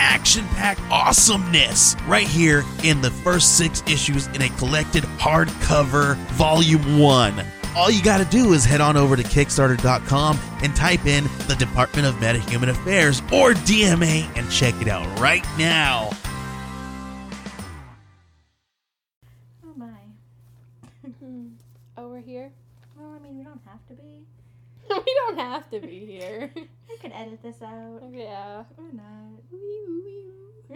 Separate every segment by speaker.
Speaker 1: action packed awesomeness right here in the first six issues in a collected hardcover volume one. All you got to do is head on over to Kickstarter.com and type in the Department of Metahuman Affairs or DMA and check it out right now.
Speaker 2: Oh my.
Speaker 3: Over here?
Speaker 2: Well, I mean, we don't have to be.
Speaker 3: we don't have to be here.
Speaker 2: I could edit this out.
Speaker 3: yeah.
Speaker 2: Or not.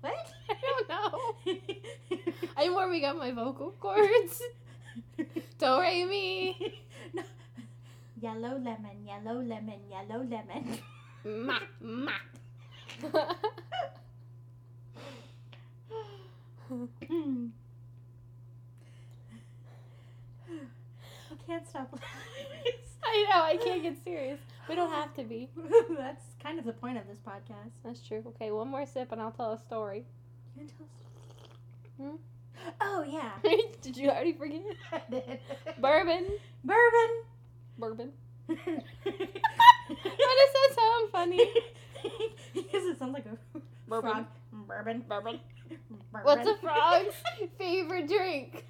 Speaker 2: what?
Speaker 3: I don't know. I where we got my vocal cords. Do re mi.
Speaker 2: no. Yellow lemon, yellow lemon, yellow lemon.
Speaker 3: Ma ma.
Speaker 2: I can't stop laughing.
Speaker 3: I know, I can't get serious. We don't have to be.
Speaker 2: That's kind of the point of this podcast.
Speaker 3: That's true. Okay, one more sip and I'll tell a story.
Speaker 2: You can tell
Speaker 3: Hmm?
Speaker 2: Oh yeah.
Speaker 3: Did you already forget?
Speaker 2: I did.
Speaker 3: Bourbon.
Speaker 2: Bourbon.
Speaker 3: Bourbon.
Speaker 2: Why
Speaker 3: Why does that sound funny?
Speaker 2: because it sounds like a
Speaker 3: Bourbon.
Speaker 2: frog. Bourbon.
Speaker 3: Bourbon.
Speaker 2: Bourbon.
Speaker 3: What's a frog's favorite drink?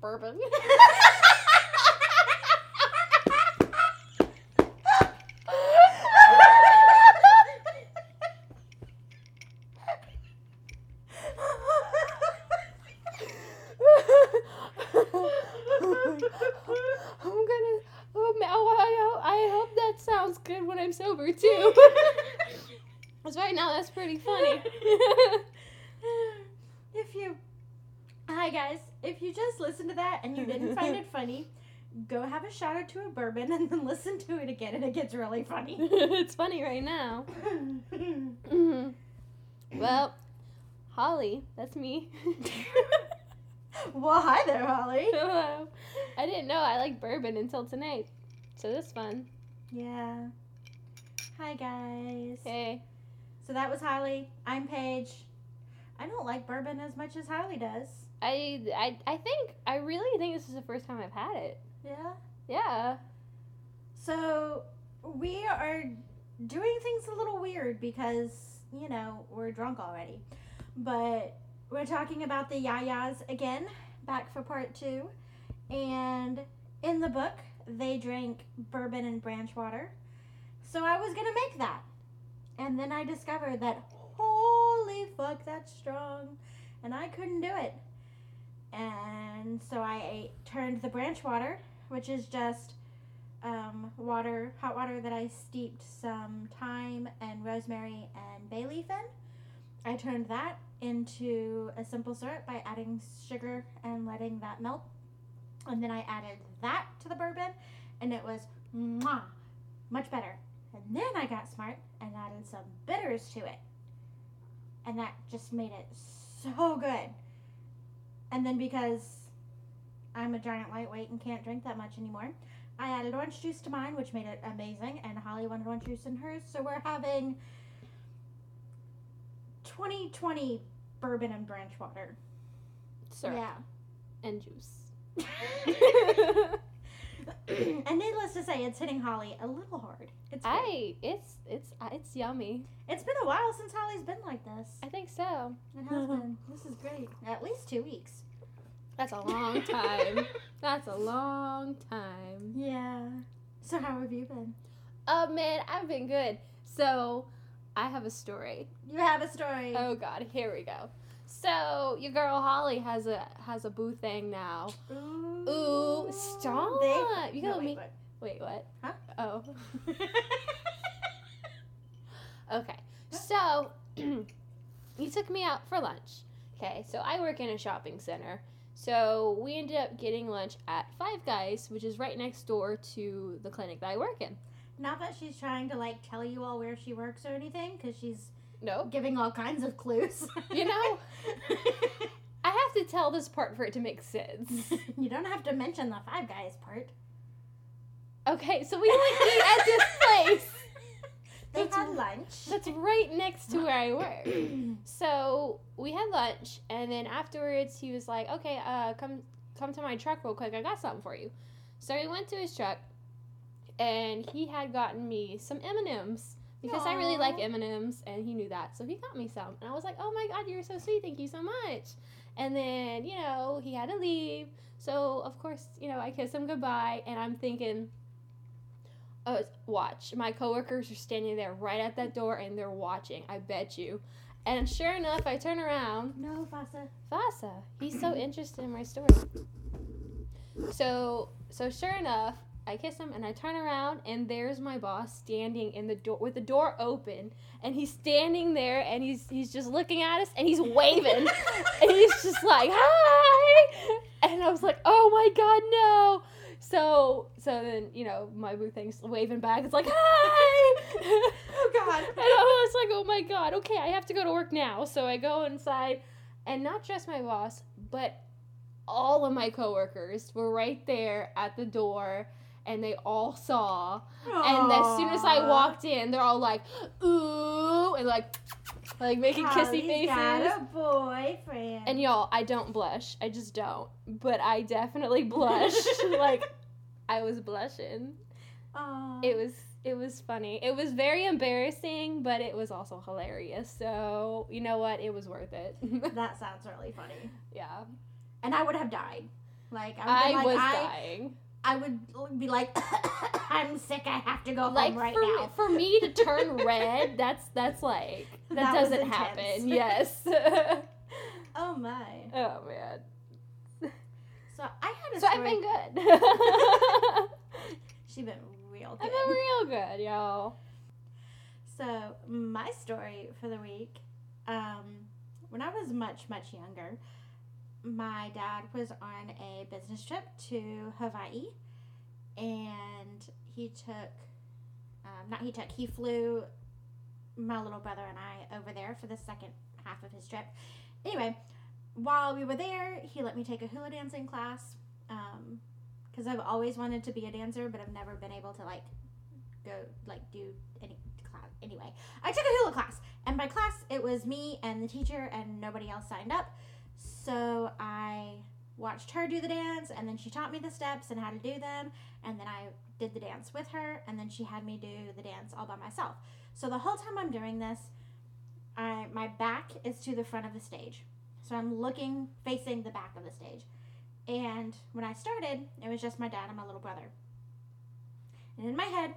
Speaker 3: Bourbon. I'm gonna. Oh, man, oh, I, hope, I hope that sounds good I'm too. Because right now that's pretty funny.
Speaker 2: if you hi guys if you just listened to that and you didn't find it funny go have a shot or two of bourbon and then listen to it again and it gets really funny
Speaker 3: it's funny right now. hmm Well, Holly, that's me.
Speaker 2: well hi there holly
Speaker 3: Hello. I didn't know I like bourbon until tonight. So this is fun.
Speaker 2: yeah hi guys
Speaker 3: Hey.
Speaker 2: so that was holly i'm paige i don't like bourbon as much as holly does
Speaker 3: I, I I think I really think this is the first time I've had it.
Speaker 2: yeah
Speaker 3: Yeah.
Speaker 2: So we are doing things a little weird because, you know, we're drunk already. But we're talking about the Yayas again, back for part two. And in the book, they drink bourbon and branch water. So I was to make that. And then I discovered that, holy fuck, that's strong. And I couldn't do it. And so I turned the branch water, which is just um, water, hot water that I steeped some thyme and rosemary and bay leaf in. I turned that into a simple syrup by adding sugar and letting that melt. And then I added that to the bourbon, and it was mwah, much better. And then I got smart and added some bitters to it. And that just made it so good. And then because I'm a giant lightweight and can't drink that much anymore, I added orange juice to mine, which made it amazing, and Holly wanted orange juice in hers. So we're having 2020 bourbon and branch water.
Speaker 3: Syrup
Speaker 2: Yeah.
Speaker 3: and juice.
Speaker 2: and needless to say, it's hitting Holly a little hard. It's good.
Speaker 3: I it's it's uh, it's yummy.
Speaker 2: It's been a while since Holly's been like this.
Speaker 3: I think so.
Speaker 2: It has been. This is great. At least two weeks.
Speaker 3: That's a long time. That's a long time.
Speaker 2: Yeah. So how have you been?
Speaker 3: Oh man, I've been good. So, I have a story.
Speaker 2: You have a story.
Speaker 3: Oh god, here we go. So, your girl Holly has a has a boo thing now.
Speaker 2: Ooh.
Speaker 3: Ooh, stop.
Speaker 2: They-
Speaker 3: You
Speaker 2: no, wait,
Speaker 3: make-
Speaker 2: what?
Speaker 3: Wait, what?
Speaker 2: Huh?
Speaker 3: Oh. Okay. So, you took me out for lunch. Okay, so I work in a shopping center. So, we ended up getting lunch at Five Guys, which is right next door to the clinic that I work in.
Speaker 2: Not that she's trying to like tell you all where she works or anything, because she's
Speaker 3: No.
Speaker 2: giving all kinds of clues.
Speaker 3: You know? I have to tell this part for it to make sense.
Speaker 2: you don't have to mention the Five Guys part.
Speaker 3: Okay, so we would eat at this place.
Speaker 2: They
Speaker 3: That's
Speaker 2: had lunch.
Speaker 3: That's right next to where I work. So we had lunch, and then afterwards he was like, "Okay, uh, come come to my truck real quick. I got something for you." So we went to his truck, and he had gotten me some M and M's because I really like M and M's, and he knew that, so he got me some. And I was like, "Oh my god, you're so sweet. Thank you so much." And then you know he had to leave, so of course you know I kiss him goodbye, and I'm thinking. Oh, watch. My coworkers are standing there right at that door and they're watching. I bet you. And sure enough, I turn around.
Speaker 2: no, Fasa.
Speaker 3: Fasa, he's so interested in my story. So, so sure enough, I kiss him and I turn around and there's my boss standing in the door with the door open and he's standing there and he's he's just looking at us and he's waving. And he's just like hi! And I was like oh my god no. So so then you know my boo thing's waving back. It's like hi!
Speaker 2: Oh God.
Speaker 3: and I was like, oh my god, okay, I have to go to work now. So I go inside, and not just my boss, but all of my coworkers were right there at the door, and they all saw. And as soon as I walked in, they're all like, ooh, and like, like making kissy
Speaker 2: Holly's got
Speaker 3: faces.
Speaker 2: a boyfriend.
Speaker 3: And y'all, I don't blush. I just don't. But I definitely blushed. like, I was blushing.
Speaker 2: Aw.
Speaker 3: It was it was funny. It was very embarrassing, but it was also hilarious. So you know what? It was worth it.
Speaker 2: That sounds really funny.
Speaker 3: yeah,
Speaker 2: And I would have died. Like I,
Speaker 3: I
Speaker 2: like,
Speaker 3: was
Speaker 2: I,
Speaker 3: dying.
Speaker 2: I would be like, I'm sick. I have to go
Speaker 3: Like
Speaker 2: home right
Speaker 3: for
Speaker 2: now.
Speaker 3: for me to turn red, that's that's like that,
Speaker 2: That
Speaker 3: doesn't happen. Yes.
Speaker 2: Oh my.
Speaker 3: oh man.
Speaker 2: So I had a
Speaker 3: So I've been good.
Speaker 2: She's been real good.
Speaker 3: I've been real good, y'all.
Speaker 2: So my story for the week, um, when I was much much younger, my dad was on a business trip to Hawaii, and he took, um, not he took, he flew my little brother and I over there for the second half of his trip. Anyway, while we were there, he let me take a hula dancing class. Um, because I've always wanted to be a dancer, but I've never been able to like go like do any class. Anyway, I took a hula class, and by class it was me and the teacher, and nobody else signed up. So I watched her do the dance, and then she taught me the steps and how to do them, and then I did the dance with her, and then she had me do the dance all by myself. So the whole time I'm doing this, I my back is to the front of the stage, so I'm looking facing the back of the stage. And when I started, it was just my dad and my little brother. And in my head,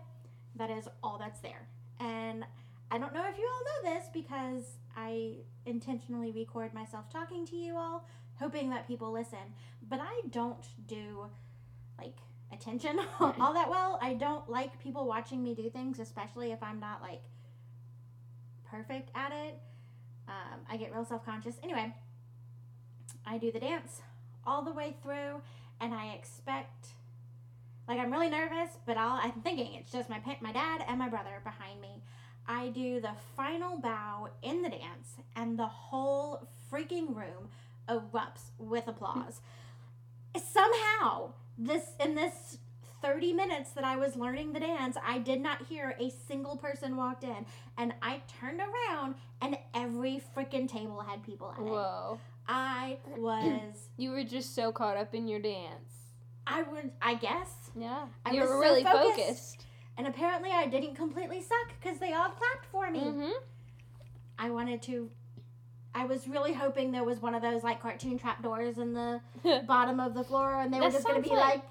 Speaker 2: that is all that's there. And I don't know if you all know this because I intentionally record myself talking to you all, hoping that people listen. But I don't do like attention all that well. I don't like people watching me do things, especially if I'm not like perfect at it. Um, I get real self conscious. Anyway, I do the dance all the way through, and I expect, like, I'm really nervous, but I'll, I'm thinking it's just my my dad and my brother behind me. I do the final bow in the dance, and the whole freaking room erupts with applause. Somehow, this in this 30 minutes that I was learning the dance, I did not hear a single person walked in, and I turned around, and every freaking table had people at it.
Speaker 3: Whoa.
Speaker 2: I was,
Speaker 3: You were just so caught up in your dance.
Speaker 2: I would, I guess.
Speaker 3: Yeah.
Speaker 2: I
Speaker 3: you
Speaker 2: was
Speaker 3: were
Speaker 2: so
Speaker 3: really
Speaker 2: focused.
Speaker 3: focused.
Speaker 2: And apparently I didn't completely suck because they all clapped for me.
Speaker 3: Mm-hmm.
Speaker 2: I wanted to, I was really hoping there was one of those like cartoon trapdoors in the bottom of the floor and they were just going to be
Speaker 3: like-
Speaker 2: like,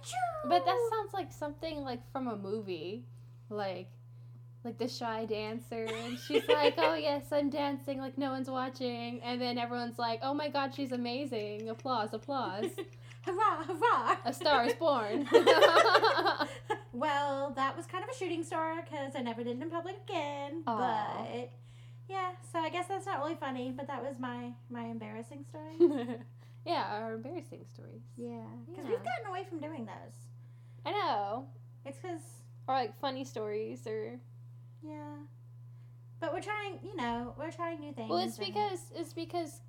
Speaker 3: But that sounds like something like from a movie, like like the shy dancer, and she's like, "Oh yes, I'm dancing like no one's watching," and then everyone's like, "Oh my God, she's amazing! Applause, applause!
Speaker 2: hurrah, hurrah.
Speaker 3: A star is born."
Speaker 2: well, that was kind of a shooting star because I never did it in public again.
Speaker 3: Aw.
Speaker 2: But yeah, so I guess that's not really funny, but that was my my embarrassing story.
Speaker 3: yeah, our embarrassing stories.
Speaker 2: yeah, because
Speaker 3: Yeah.
Speaker 2: we've gotten away from doing those.
Speaker 3: I know,
Speaker 2: It's because
Speaker 3: or like funny stories, or
Speaker 2: yeah, but we're trying. You know, we're trying new things.
Speaker 3: well, it's because it's because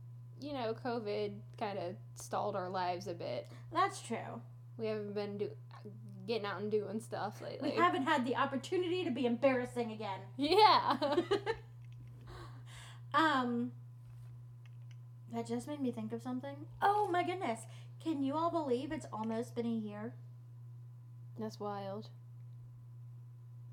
Speaker 3: you know, COVID kind of stalled our lives a bit.
Speaker 2: That's true.
Speaker 3: We haven't been do- getting out and doing stuff lately.
Speaker 2: We haven't had the opportunity to be embarrassing again.
Speaker 3: Yeah.
Speaker 2: um, that just made me think of something. Oh my goodness. Can you all believe it's almost been a year?
Speaker 3: That's wild.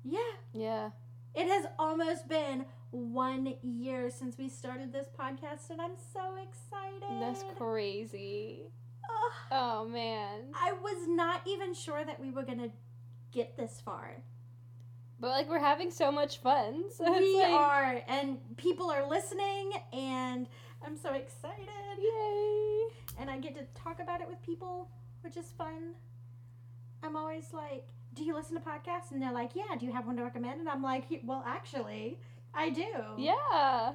Speaker 2: Yeah.
Speaker 3: Yeah.
Speaker 2: It has almost been one year since we started this podcast, and I'm so excited.
Speaker 3: That's crazy.
Speaker 2: Ugh.
Speaker 3: Oh man.
Speaker 2: I was not even sure that we were gonna get this far.
Speaker 3: But like we're having so much fun. So
Speaker 2: we
Speaker 3: like
Speaker 2: are, and people are listening, and I'm so excited.
Speaker 3: yay.
Speaker 2: And I get to talk about it with people, which is fun. I'm always like, "Do you listen to podcasts?" And they're like, "Yeah." Do you have one to recommend? And I'm like, "Well, actually, I do.
Speaker 3: Yeah.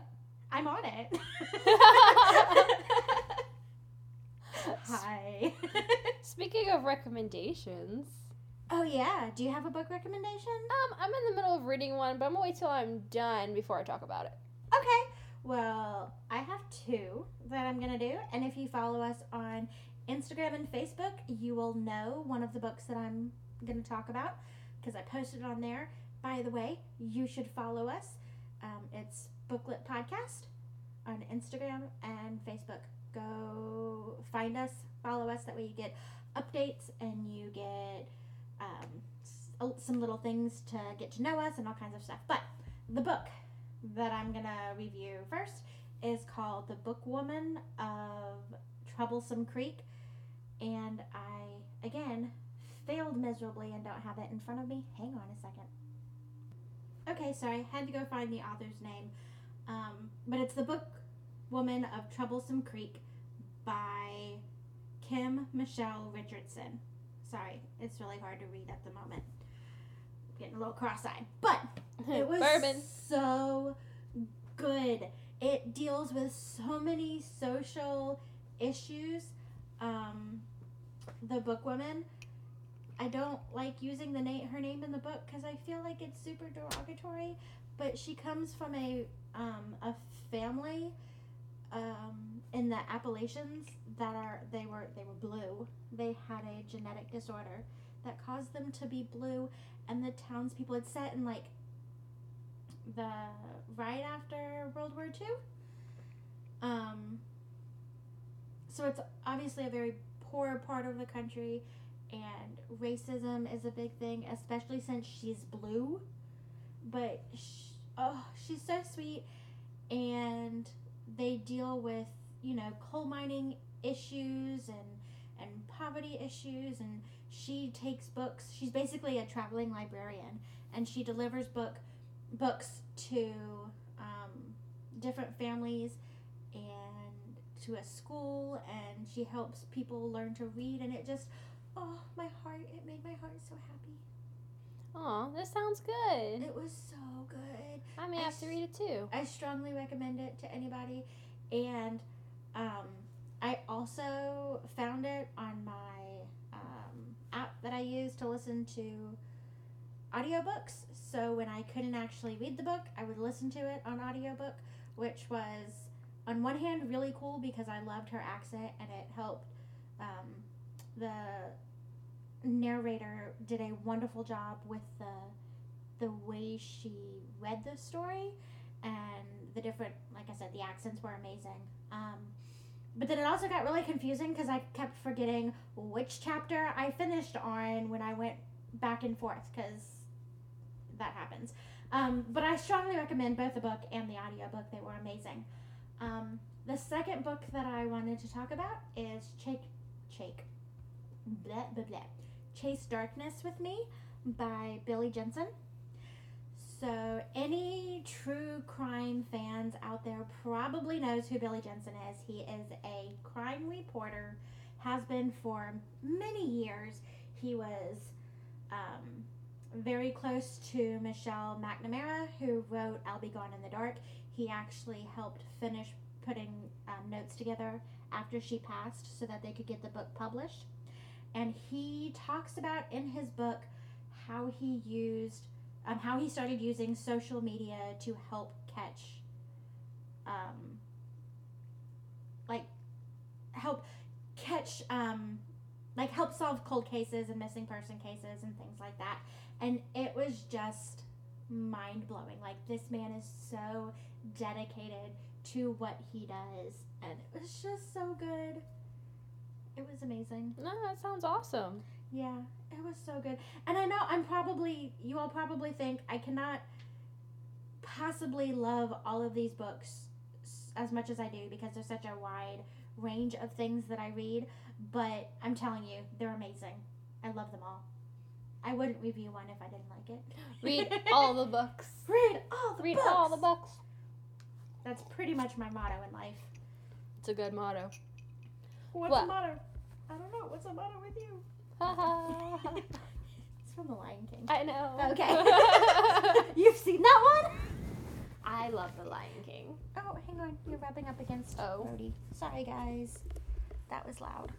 Speaker 2: I'm on it." Hi.
Speaker 3: Speaking of recommendations,
Speaker 2: oh yeah. Do you have a book recommendation?
Speaker 3: um, I'm in the middle of reading one, but I'm gonna wait till I'm done before I talk about it.
Speaker 2: Okay. Well, I have two that I'm going to do. And if you follow us on Instagram and Facebook, you will know one of the books that I'm going to talk about because I posted it on there. By the way, you should follow us. Um, it's Booklet Podcast on Instagram and Facebook. Go find us, follow us. That way you get updates and you get um, some little things to get to know us and all kinds of stuff. But the book that I'm gonna review first is called The Bookwoman of Troublesome Creek, and I again failed miserably and don't have it in front of me. Hang on a second. Okay, sorry, I had to go find the author's name, um, but it's The book Woman of Troublesome Creek by Kim Michele Richardson. Sorry, it's really hard to read at the moment. Getting a little cross-eyed, but it was
Speaker 3: Bourbon.
Speaker 2: so good. It deals with so many social issues. Um, the book woman. I don't like using the name her name in the book because I feel like it's super derogatory. But she comes from a um, a family um, in the Appalachians that are they were they were blue. They had a genetic disorder that caused them to be blue, and the townspeople. It's set in like the right after World War II. Um, so it's obviously a very poor part of the country, and racism is a big thing, especially since she's blue. But sh oh, she's so sweet, and they deal with you know coal mining issues and and poverty issues, and she takes books. She's basically a traveling librarian, and she delivers book books to um, different families and to a school. And she helps people learn to read. And it just oh my heart it made my heart so happy
Speaker 3: Aw, that sounds good.
Speaker 2: it was so good
Speaker 3: I may have to read it too.
Speaker 2: i strongly recommend it to anybody and um, i also found it on my um, app that i use to listen to audiobooks so when i couldn't actually read the book i would listen to it on audiobook which was on one hand really cool because i loved her accent and it helped um, the narrator did a wonderful job with the the way she read the story and the different like i said the accents were amazing. Um, but then it also got really confusing because i kept forgetting which chapter i finished on when i went back and forth because that happens. Um, but i strongly recommend both the book and the audiobook. They were amazing. Um, the second book that i wanted to talk about is shake shake blah, blah, blah. Chase Darkness with Me by Billy Jensen. So any true crime fans out there probably knows who Billy Jensen is. He is a crime reporter, has been for many years. He was um, very close to Michelle McNamara, who wrote I'll Be Gone in the Dark. He actually helped finish putting um, notes together after she passed so that they could get the book published. And he talks about in his book how he used, um, how he started using social media to help catch, um, like much um, like help solve cold cases and missing person cases and things like that. And it was just mind blowing. Like this man is so dedicated to what he does, and it was just so good. It was amazing.
Speaker 3: No, that sounds awesome.
Speaker 2: Yeah, it was so good. And I know I'm probably, you all probably think I cannot possibly love all of these books as much as I do because there's such a wide range of things that I read. But I'm telling you, they're amazing. I love them all. I wouldn't review one if I didn't like it.
Speaker 3: Read all the books.
Speaker 2: Read all the
Speaker 3: Read
Speaker 2: books.
Speaker 3: all the books.
Speaker 2: That's pretty much my motto in life.
Speaker 3: It's a good motto.
Speaker 2: What's
Speaker 3: What?
Speaker 2: the motto? I don't know. What's the matter with you? it's from The Lion King.
Speaker 3: I know.
Speaker 2: Okay. You've seen that one?
Speaker 3: I love The Lion King.
Speaker 2: Oh, hang on. You're rubbing up against
Speaker 3: Oh.
Speaker 2: Brody. Sorry, guys. That was loud.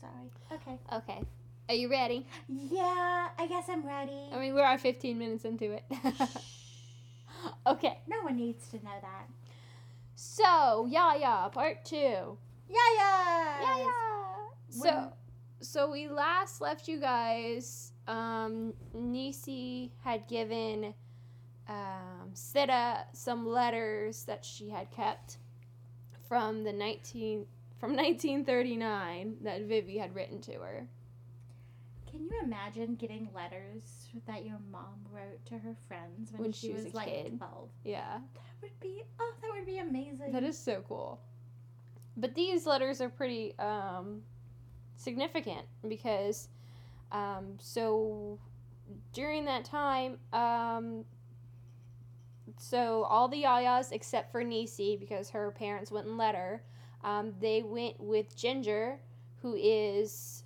Speaker 2: Sorry. Okay.
Speaker 3: Okay. Are you ready?
Speaker 2: Yeah, I guess I'm ready.
Speaker 3: I mean, we're at 15 minutes into it. okay.
Speaker 2: no one needs to know that.
Speaker 3: So, yeah, yeah, part two.
Speaker 2: Yeah, yeah.
Speaker 3: Yeah, yeah. So,
Speaker 2: When-
Speaker 3: so we last left you guys. Um, Necie had given um, Sidda some letters that she had kept from the 19 from 1939 that Vivi had written to her.
Speaker 2: Can you imagine getting letters that your mom wrote to her friends when,
Speaker 3: When
Speaker 2: she,
Speaker 3: she was
Speaker 2: was,
Speaker 3: a
Speaker 2: like
Speaker 3: kid.
Speaker 2: 12?
Speaker 3: Yeah,
Speaker 2: That would be, oh, that would be amazing.
Speaker 3: that is so cool. But these letters are pretty um, significant because um, so during that time, um, so all the Yayas except for Necie because her parents wouldn't let her, um, they went with Ginger, who is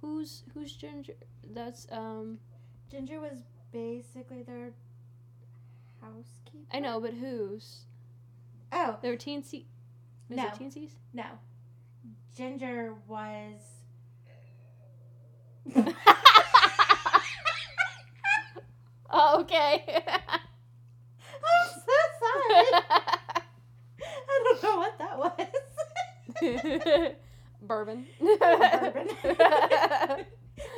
Speaker 3: who's who's Ginger? That's um
Speaker 2: Ginger was basically their housekeeper.
Speaker 3: I know, but whose?
Speaker 2: Oh,
Speaker 3: They were teensy. Is
Speaker 2: No.
Speaker 3: it teensies?
Speaker 2: no. Ginger was.
Speaker 3: oh, okay.
Speaker 2: I'm so sorry. I don't know what that was.
Speaker 3: Bourbon.
Speaker 2: Bourbon.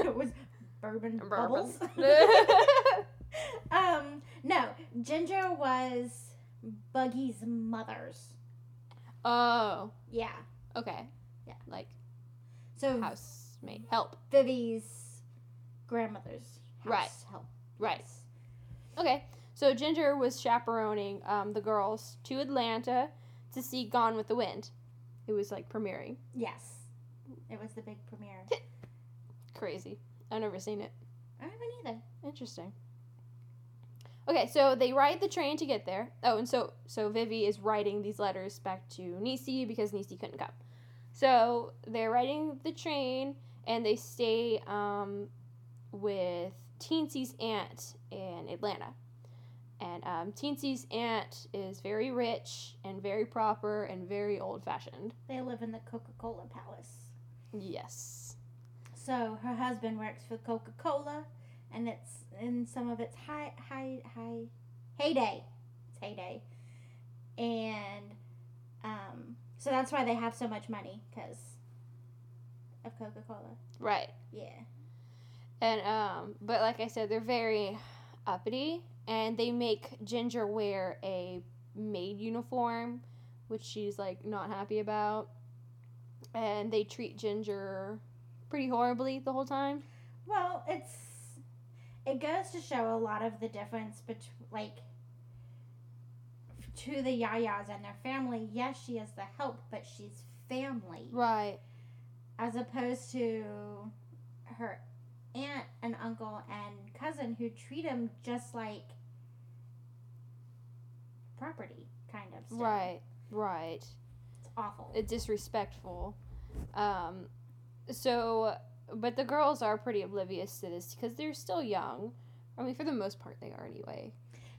Speaker 2: it was bourbon,
Speaker 3: Bourbon.
Speaker 2: bubbles. um, no, Ginger was Buggy's mother's.
Speaker 3: oh,
Speaker 2: Yeah.
Speaker 3: okay.
Speaker 2: Yeah.
Speaker 3: Like
Speaker 2: So
Speaker 3: housemate. Help.
Speaker 2: Vivi's grandmother's house
Speaker 3: Right.
Speaker 2: help.
Speaker 3: Right. Okay. So Ginger was chaperoning um, the girls to Atlanta to see Gone with the Wind. It was like premiering.
Speaker 2: Yes. It was the big premiere.
Speaker 3: Crazy. I've never seen it.
Speaker 2: I haven't either.
Speaker 3: Interesting. Okay, so they ride the train to get there. Oh, and so so Vivi is writing these letters back to Necie because Necie couldn't come. So they're riding the train and they stay um, with Teensy's aunt in Atlanta. And um, Teensy's aunt is very rich and very proper and very old fashioned.
Speaker 2: They live in the Coca Cola Palace.
Speaker 3: Yes.
Speaker 2: So her husband works for Coca Cola, and it's in some of its high, high, high heyday. It's heyday, and um, so that's why they have so much money because of Coca Cola.
Speaker 3: Right.
Speaker 2: Yeah.
Speaker 3: And um, but like I said, they're very uppity, and they make Ginger wear a maid uniform, which she's like not happy about, and they treat Ginger pretty horribly the whole time.
Speaker 2: Well, it's it goes to show a lot of the difference between like to the Yayas and their family. Yes, she is the help, but she's family.
Speaker 3: Right.
Speaker 2: as opposed to her aunt and uncle and cousin who treat him just like property kind of still.
Speaker 3: Right. Right.
Speaker 2: it's awful
Speaker 3: It's disrespectful. Um, so, but the girls are pretty oblivious to this because they're still young. I mean, for the most part, they are anyway.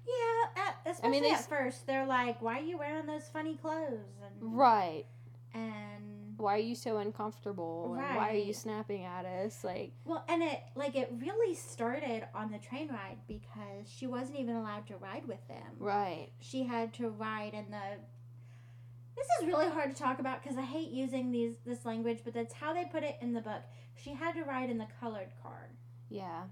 Speaker 2: yeah at, especially
Speaker 3: they
Speaker 2: at first they're like why are you wearing those funny clothes and
Speaker 3: Right.
Speaker 2: and
Speaker 3: why are you so uncomfortable and why are you snapping at us like
Speaker 2: well and it like it really started on the train ride because she wasn't even allowed to ride with them
Speaker 3: right
Speaker 2: she had to ride in the this is really hard to talk about because I hate using these this language, but that's how they put it in the book. She had to ride in the colored card,
Speaker 3: Yeah.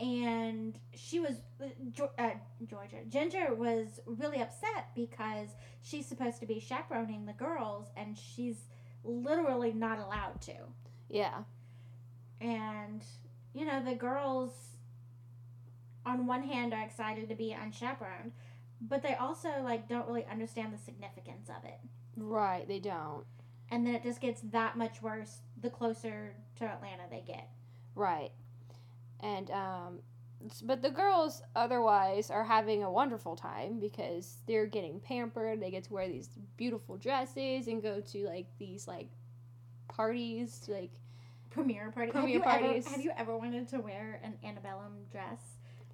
Speaker 2: and she was uh, uh, Georgia Ginger was really upset because she's supposed to be chaperoning the girls, and she's literally not allowed to.
Speaker 3: Yeah.
Speaker 2: And you know the girls, on one hand, are excited to be unchaperoned, but they also like don't really understand the significance of it.
Speaker 3: Right. They don't.
Speaker 2: and then it just gets that much worse the closer to Atlanta they get.
Speaker 3: Right. And um but the girls otherwise are having a wonderful time because they're getting pampered. They get to wear these beautiful dresses and go to like these like parties like
Speaker 2: Premiere party.
Speaker 3: Premiere
Speaker 2: have
Speaker 3: parties.
Speaker 2: Ever, have you ever wanted to wear an antebellum dress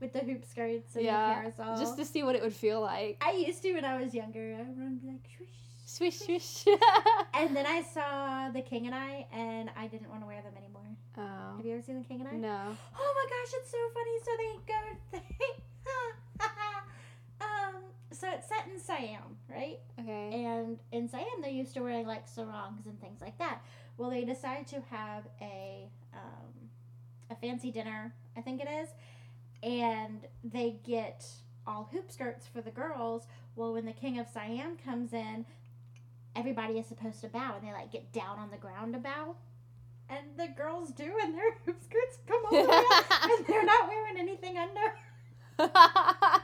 Speaker 2: with the hoop skirts and
Speaker 3: Yeah,
Speaker 2: the parasol?
Speaker 3: just to see what it would feel like.
Speaker 2: I used to when I was younger. I would be like, Swish,
Speaker 3: Swish swish.
Speaker 2: And then I saw The King and I, and I didn't want to wear them anymore.
Speaker 3: oh.
Speaker 2: Have you ever seen The King and I?
Speaker 3: No.
Speaker 2: Oh my gosh, it's so funny. So they go, they, um, so it's set in Siam, right?
Speaker 3: Okay.
Speaker 2: And in Siam, they're used to wearing like sarongs and things like that. Well, they decide to have a um, a fancy dinner, I think it is, and they get all hoop skirts for the girls. Well, when the king of Siam comes in, everybody is supposed to bow, and they like get down on the ground to bow. And the girls do, and their hoop skirts come all the way up, and they're not wearing anything under.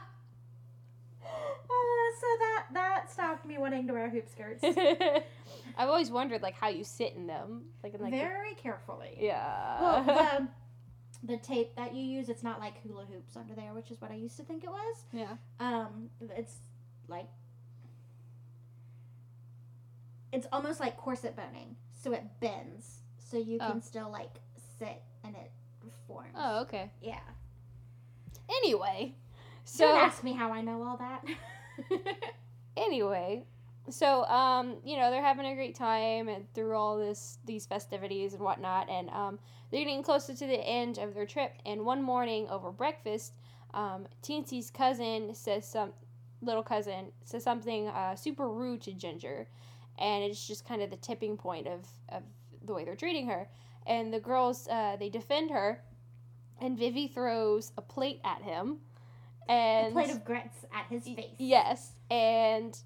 Speaker 2: Uh, so that that stopped me wanting to wear hoop skirts.
Speaker 3: I've always wondered like how you sit in them, like in like the-
Speaker 2: very carefully.
Speaker 3: yeah.
Speaker 2: Well, the, the tape that you use, it's not like hula hoops under there, which is what I used to think it was.
Speaker 3: yeah.
Speaker 2: Um, it's like it's almost like corset boning, so it bends, so you
Speaker 3: Oh.
Speaker 2: can still like sit and it forms.
Speaker 3: Oh, okay.
Speaker 2: yeah.
Speaker 3: Anyway,
Speaker 2: Don't
Speaker 3: so
Speaker 2: ask me how I know all that.
Speaker 3: anyway, so um, you know they're having a great time and through all this these festivities and whatnot, and um, they're getting closer to the end of their trip. And one morning over breakfast, um, Teensy's cousin says some little cousin says something uh, super rude to Ginger, and it's just kind of the tipping point of of the way they're treating her. And the girls uh, they defend her, and Vivi throws a plate at him, and
Speaker 2: a plate of grits at his face.
Speaker 3: Yes, and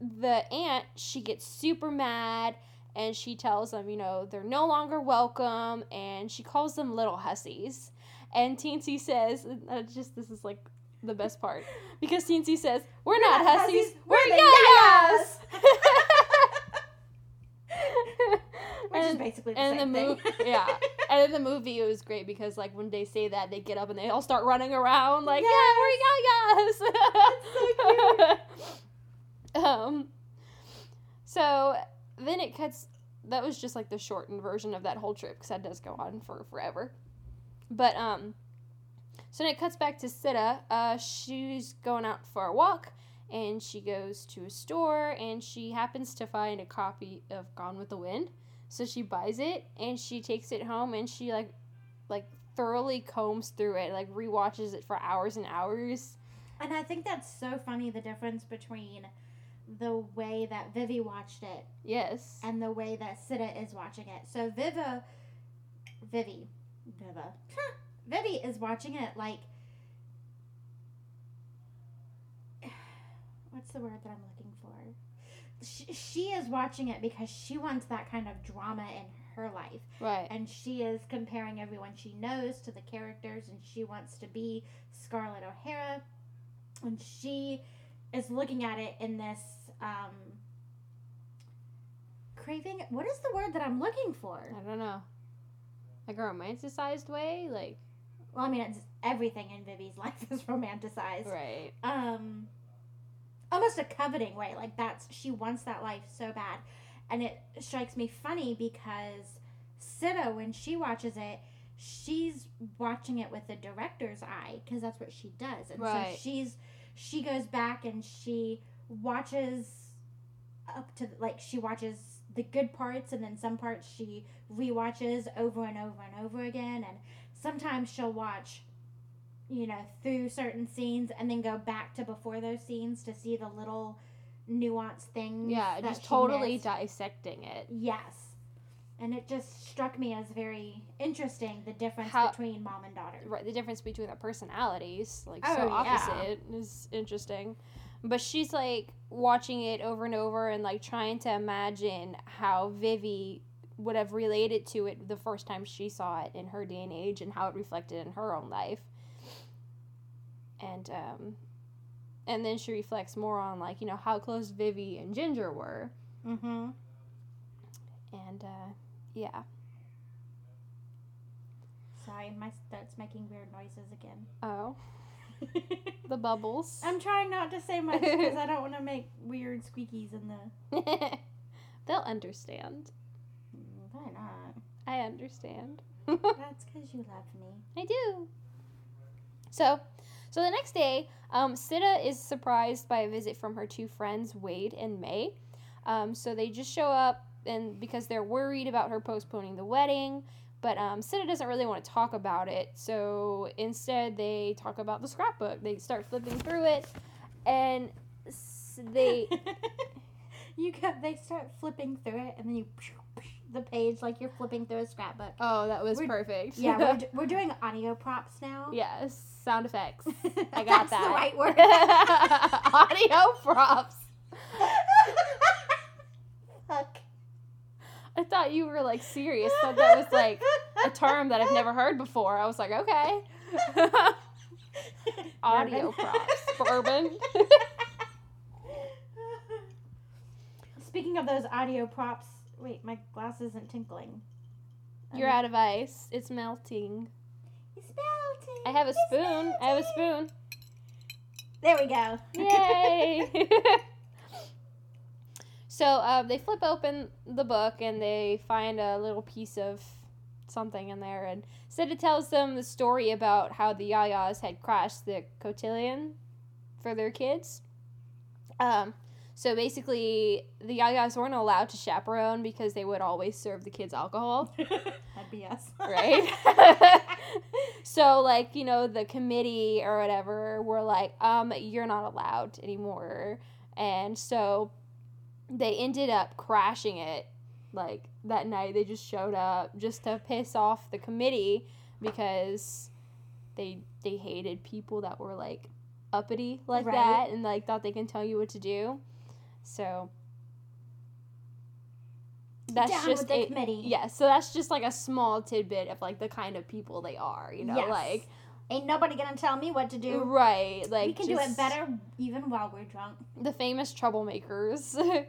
Speaker 3: the aunt she gets super mad and she tells them, you know, they're no longer welcome, and she calls them little hussies. And Teensy says, just this is like the best part because Teensy says, "We're,
Speaker 2: We're
Speaker 3: not,
Speaker 2: not
Speaker 3: hussies,
Speaker 2: hussies,
Speaker 3: we're,
Speaker 2: we're the
Speaker 3: yayas."
Speaker 2: Which is
Speaker 3: and
Speaker 2: basically the
Speaker 3: and
Speaker 2: same
Speaker 3: the
Speaker 2: thing.
Speaker 3: yeah. and in the movie, it was great because like when they say that, they get up and they all start running around like, "Yeah, we're yayas."
Speaker 2: so
Speaker 3: um. So then it cuts. That was just like the shortened version of that whole trip because that does go on for forever. But um, so then it cuts back to Sidda. Uh, she's going out for a walk, and she goes to a store, and she happens to find a copy of Gone with the Wind. So she buys it, and she takes it home, and she like, like thoroughly combs through it, like rewatches it for hours and hours.
Speaker 2: And I think that's so funny the difference between the way that Vivi watched it
Speaker 3: Yes.
Speaker 2: and the way that Sidda is watching it. So Viva, Vivi, Viva, Vivi is watching it like. What's the word that I'm looking for? She, she is watching it because she wants that kind of drama in her life.
Speaker 3: Right.
Speaker 2: and she is comparing everyone she knows to the characters and she wants to be Scarlett O'Hara and she is looking at it in this um craving what is the word that I'm looking for?
Speaker 3: I don't know. Like a romanticized way, like
Speaker 2: Well, I mean it's everything in Vivi's life is romanticized.
Speaker 3: right.
Speaker 2: Um almost a coveting way. Like that's she wants that life so bad. And it strikes me funny because Sidda when she watches it, she's watching it with the director's eye because that's what she does. And
Speaker 3: Right.
Speaker 2: so she's she goes back and she watches up to like she watches the good parts and then some parts she rewatches over and over and over again and sometimes she'll watch you know through certain scenes and then go back to before those scenes to see the little nuanced things.
Speaker 3: Yeah, just totally
Speaker 2: missed.
Speaker 3: dissecting it.
Speaker 2: Yes. And it just struck me as very interesting the difference
Speaker 3: How-
Speaker 2: between mom and daughter.
Speaker 3: Right, the difference between their personalities, like
Speaker 2: Oh,
Speaker 3: so
Speaker 2: yeah.
Speaker 3: opposite, is interesting. But she's like watching it over and over and like trying to imagine how Vivi would have related to it the first time she saw it in her day and age and how it reflected in her own life. And um and then she reflects more on like, you know, how close Vivi and Ginger were.
Speaker 2: Mm-hmm.
Speaker 3: And uh yeah.
Speaker 2: Sorry, my throat's making weird noises again.
Speaker 3: Oh, the bubbles.
Speaker 2: I'm trying not to say much because I don't want to make weird squeakies in the.
Speaker 3: They'll understand.
Speaker 2: Mm, Why not?
Speaker 3: I understand.
Speaker 2: That's because you love me.
Speaker 3: I do. So, so the next day, um, Sidda is surprised by a visit from her two friends, Wade and May. Um, so they just show up, and because they're worried about her postponing the wedding, but um, Sidda doesn't really want to talk about it. So instead, they talk about the scrapbook. They start flipping through it, and s- they
Speaker 2: you got. They start flipping through it, and then you the page like you're flipping through a scrapbook.
Speaker 3: oh, that was
Speaker 2: We're-
Speaker 3: perfect.
Speaker 2: Yeah, we're, we're doing audio props now.
Speaker 3: yes, sound effects. I got
Speaker 2: That's
Speaker 3: that.
Speaker 2: the right word.
Speaker 3: Audio props.
Speaker 2: Fuck.
Speaker 3: I thought you were like serious. Thought that was like a term that I've never heard before. I was like, okay. Audio props. Bourbon.
Speaker 2: Speaking of those audio props, wait, my glass isn't tinkling.
Speaker 3: You're
Speaker 2: Um,
Speaker 3: out of ice. It's melting. I have a spoon. I have a spoon.
Speaker 2: There we go.
Speaker 3: Yay! so uh, they flip open the book and they find a little piece of something in there, and Sidda tells them the story about how the Yayas had crashed the cotillion for their kids. Um, so basically, the Yayas weren't allowed to chaperone because they would always serve the kids alcohol
Speaker 2: That'd be us.
Speaker 3: right? so like, you know, the committee or whatever were like, um, you're not allowed anymore. And so they ended up crashing it like that night they just showed up just to piss off the committee because they they hated people that were like uppity like
Speaker 2: Right.
Speaker 3: that and like thought they can tell you what to do. So that's
Speaker 2: Down
Speaker 3: just a-
Speaker 2: committee.
Speaker 3: yeah, so that's just like a small tidbit of like the kind of people they are, you know,
Speaker 2: Yes.
Speaker 3: like
Speaker 2: Ain't nobody gonna tell me what to do.
Speaker 3: right, like
Speaker 2: we can do it better even while we're drunk.
Speaker 3: The famous troublemakers.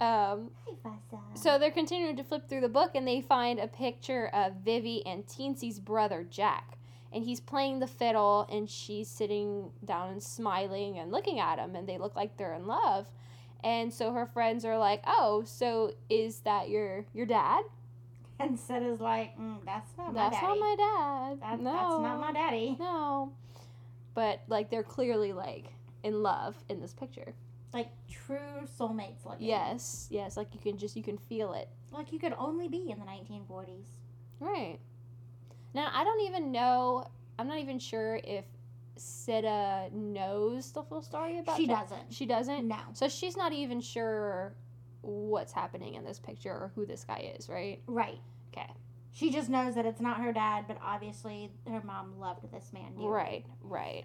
Speaker 3: um, so they're continuing to flip through the book and they find a picture of Vivi and Teensy's brother Jack. And he's playing the fiddle and she's sitting down and smiling and looking at him and they look like they're in love. And so her friends are like, "Oh, so is that your your dad?"
Speaker 2: and Sid is like, mm, that's not
Speaker 3: That's
Speaker 2: my daddy.
Speaker 3: not my dad.
Speaker 2: That-
Speaker 3: no.
Speaker 2: That's not my daddy.
Speaker 3: No. But like they're clearly like in love in this picture.
Speaker 2: Like true soulmates Like
Speaker 3: Yes. Yes, like you can just you can feel it.
Speaker 2: Like you could only be in the 1940s.
Speaker 3: Right. Now I don't even know I'm not even sure if Sidda knows the full story about
Speaker 2: She
Speaker 3: Jack.
Speaker 2: doesn't.
Speaker 3: She doesn't?
Speaker 2: No.
Speaker 3: So she's not even sure what's happening in this picture or who this guy is, right?
Speaker 2: Right.
Speaker 3: Okay.
Speaker 2: She just knows that it's not her dad, but obviously her mom loved this man.
Speaker 3: Right, right.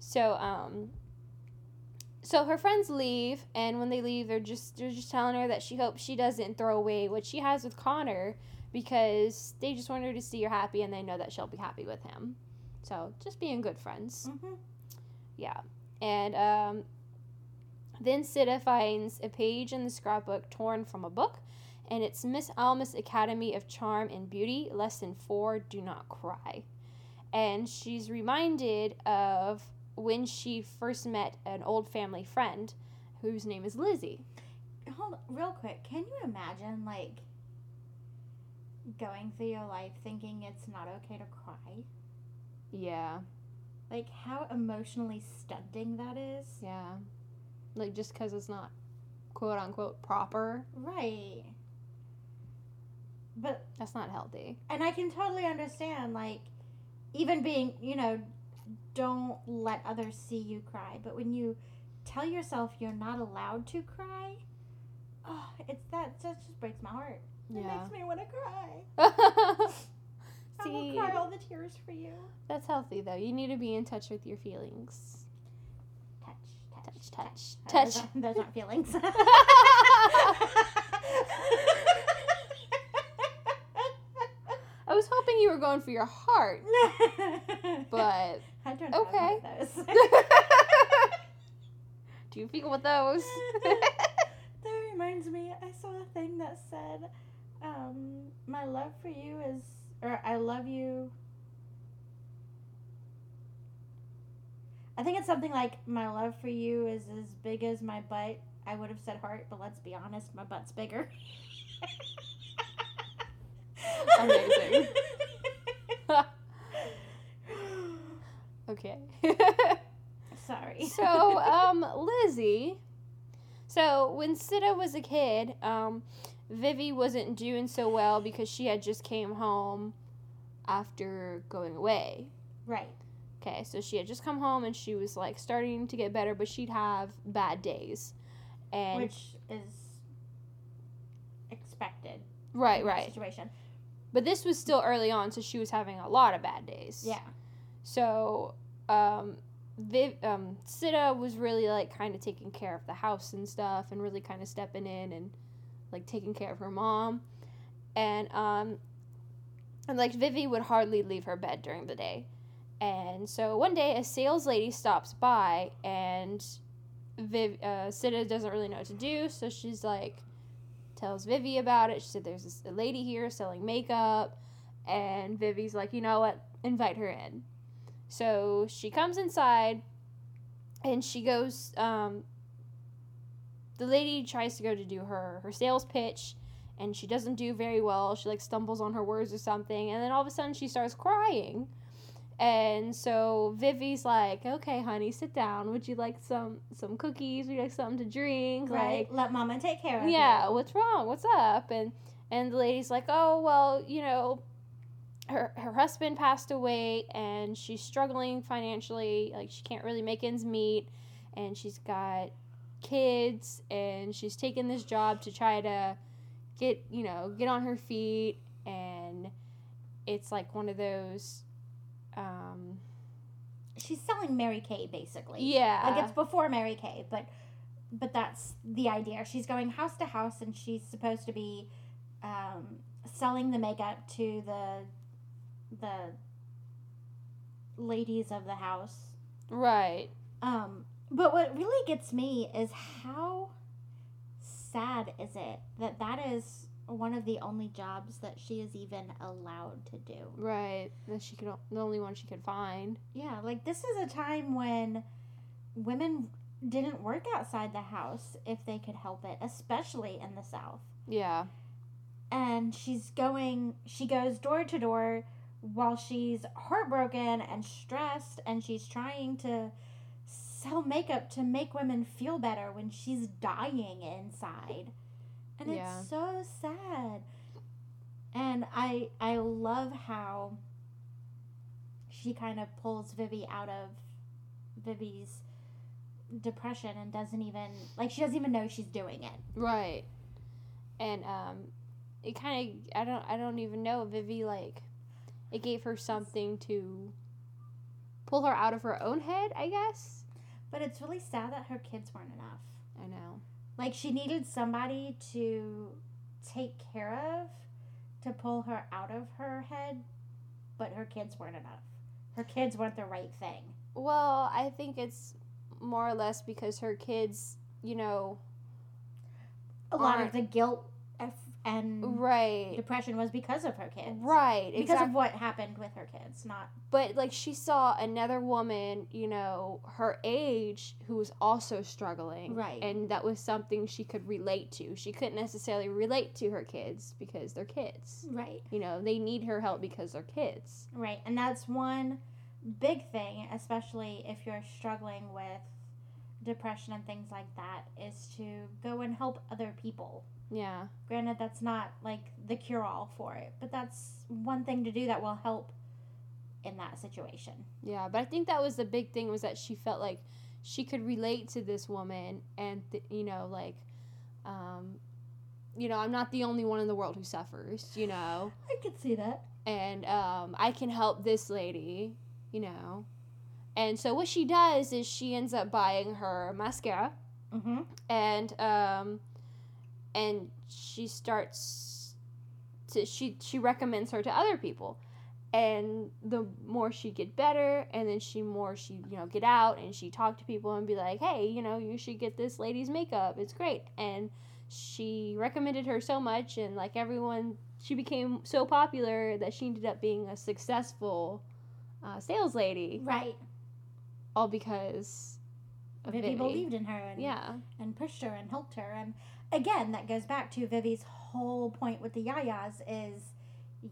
Speaker 3: So, um, so her friends leave, and when they leave, they're just they're just telling her that she hopes she doesn't throw away what she has with Connor because they just want her to see her happy, and they know that she'll be happy with him. So, just being good friends.
Speaker 2: Mhm.
Speaker 3: Yeah. And um, then Sidda finds a page in the scrapbook torn from a book, and it's Miss Alma's Academy of Charm and Beauty, Lesson 4 Do Not Cry. And she's reminded of when she first met an old family friend whose name is Lizzie.
Speaker 2: Hold on, real quick. Can you imagine like going through your life thinking it's not okay to cry?
Speaker 3: Yeah.
Speaker 2: Like how emotionally stunting that is.
Speaker 3: Yeah. Like just because it's not quote unquote proper,
Speaker 2: Right. But
Speaker 3: that's not healthy.
Speaker 2: and I can totally understand like even being, you know, don't let others see you cry, but when you tell yourself you're not allowed to cry. Oh, it's that that just breaks my heart. It
Speaker 3: Yeah.
Speaker 2: makes me want to cry. I will cry all the tears for you.
Speaker 3: that's healthy though. You need to be in touch with your feelings.
Speaker 2: Touch, touch,
Speaker 3: Touch, touch, touch.
Speaker 2: Those aren't, feelings.
Speaker 3: I was hoping you were going for your heart, but
Speaker 2: I don't
Speaker 3: okay.
Speaker 2: those.
Speaker 3: do you feel with those?
Speaker 2: that reminds me, I saw a thing that said, um, "My love for you is," or "I love you." I think it's something like, "My love for you is as big as my butt." I would have said heart, but let's be honest, my butt's bigger.
Speaker 3: Amazing. okay.
Speaker 2: Sorry.
Speaker 3: so, um, Lizzie. So when Sidda was a kid, um, Vivi wasn't doing so well because she had just came home after going away.
Speaker 2: right.
Speaker 3: Okay, so she had just come home and she was like starting to get better, but she'd have bad days. And
Speaker 2: Which is expected.
Speaker 3: right, right.
Speaker 2: Situation.
Speaker 3: But this was still early on, so she was having a lot of bad days.
Speaker 2: Yeah.
Speaker 3: So, um, Viv, um, Sidda was really like kind of taking care of the house and stuff, and really kind of stepping in and like taking care of her mom, and um, and like Vivi would hardly leave her bed during the day, and so one day a sales lady stops by and Viv, uh, Sidda doesn't really know what to do, so she's like tells Vivi about it. She said there's this lady here selling makeup, and Vivi's like, you know what, invite her in. So she comes inside, and she goes. Um, the lady tries to go to do her her sales pitch, and she doesn't do very well. She like stumbles on her words or something, and then all of a sudden she starts crying. And so Vivi's like, "Okay, honey, sit down. Would you like some some cookies? Would you like something to drink?
Speaker 2: Right. Let mama take care of you."
Speaker 3: yeah,
Speaker 2: you.
Speaker 3: what's wrong? What's up? And and the lady's like, oh well, you know, her her husband passed away, and she's struggling financially. Like she can't really make ends meet, and she's got kids, and she's taken this job to try to get you know get on her feet, and it's like one of those. Um,
Speaker 2: She's selling Mary Kay basically.
Speaker 3: yeah,
Speaker 2: Like it's before Mary Kay, but but that's the idea. She's going house to house and she's supposed to be um, selling the makeup to the the ladies of the house.
Speaker 3: right.
Speaker 2: Um, but what really gets me is how sad is it that that is one of the only jobs that she is even allowed to do.
Speaker 3: Right, that she could the only one she could find.
Speaker 2: Yeah, like this is a time when women didn't work outside the house if they could help it, especially in the South.
Speaker 3: Yeah,
Speaker 2: And she's going, she goes door to door while she's heartbroken and stressed, and she's trying to sell makeup to make women feel better when she's dying inside. And
Speaker 3: Yeah.
Speaker 2: it's so sad. And I I love how she kind of pulls Vivi out of Vivi's depression and doesn't even like she doesn't even know she's doing it.
Speaker 3: right. And um, it kind of I don't I don't even know Vivi like it gave her something to pull her out of her own head. I guess.
Speaker 2: But it's really sad that her kids weren't enough.
Speaker 3: I know.
Speaker 2: Like she needed somebody to take care of to pull her out of her head, but her kids weren't enough. Her kids weren't the right thing.
Speaker 3: Well, I think it's more or less because her kids, you know,
Speaker 2: A lot of the guilt and
Speaker 3: right,
Speaker 2: depression was because of her kids.
Speaker 3: right,
Speaker 2: Because
Speaker 3: exactly.
Speaker 2: of what happened with her kids, not
Speaker 3: but like she saw another woman, you know, her age who was also struggling.
Speaker 2: Right.
Speaker 3: And that was something she could relate to. She couldn't necessarily relate to her kids because they're kids.
Speaker 2: right.
Speaker 3: You know, they need her help because they're kids.
Speaker 2: Right. And that's one big thing, especially if you're struggling with depression and things like that, is to go and help other people.
Speaker 3: Yeah.
Speaker 2: Granted, that's not like the cure all for it, but that's one thing to do that will help in that situation.
Speaker 3: Yeah, but I think that was the big thing was that she felt like she could relate to this woman and th- you know like um you know i'm not the only one in the world who suffers you know
Speaker 2: I could see that.
Speaker 3: and um i can help this lady you know and so what she does is she ends up buying her mascara
Speaker 2: Mm-hmm.
Speaker 3: and um and she starts to she she recommends her to other people and the more she get better and then she more she you know get out and she talk to people and be like hey you know you should get this lady's makeup it's great and she recommended her so much and like everyone she became so popular that she ended up being a successful uh, sales lady
Speaker 2: Right.
Speaker 3: all because of
Speaker 2: Vivi. believed in her and
Speaker 3: yeah
Speaker 2: and pushed her and helped her. And again, that goes back to Vivi's whole point with the Yayas is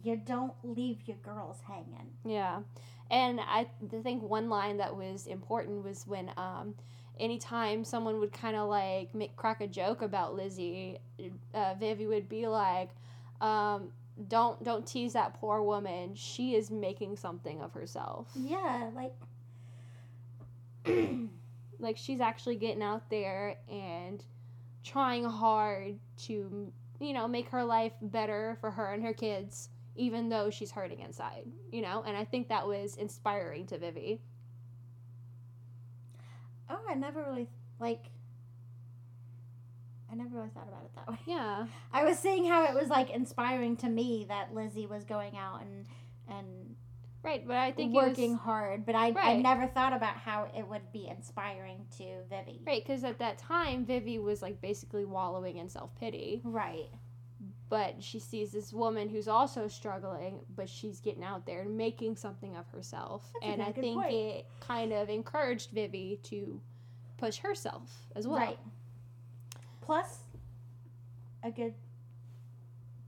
Speaker 2: you don't leave your girls hanging.
Speaker 3: Yeah, and I think one line that was important was when um, anytime someone would kind of like make crack a joke about Lizzie, uh, Vivi would be like, um, "Don't don't tease that poor woman. She is making something of herself.
Speaker 2: Yeah, like
Speaker 3: Like she's actually getting out there and trying hard to you know make her life better for her and her kids." Even though she's hurting inside, you know, and I think that was inspiring to Vivi.
Speaker 2: oh, I never really like. I never really thought about it that way.
Speaker 3: Yeah.
Speaker 2: I was seeing how it was like inspiring to me that Lizzie was going out and and
Speaker 3: Right, but I think
Speaker 2: working
Speaker 3: was,
Speaker 2: hard, but I I never thought about how it would be inspiring to Vivi.
Speaker 3: right because at that time Vivi was like basically wallowing in self pity,
Speaker 2: Right.
Speaker 3: but she sees this woman who's also struggling, but she's getting out there and making something of herself,
Speaker 2: That's
Speaker 3: and I think
Speaker 2: point.
Speaker 3: it kind of encouraged Vivi to push herself as well.
Speaker 2: Right. Plus, a good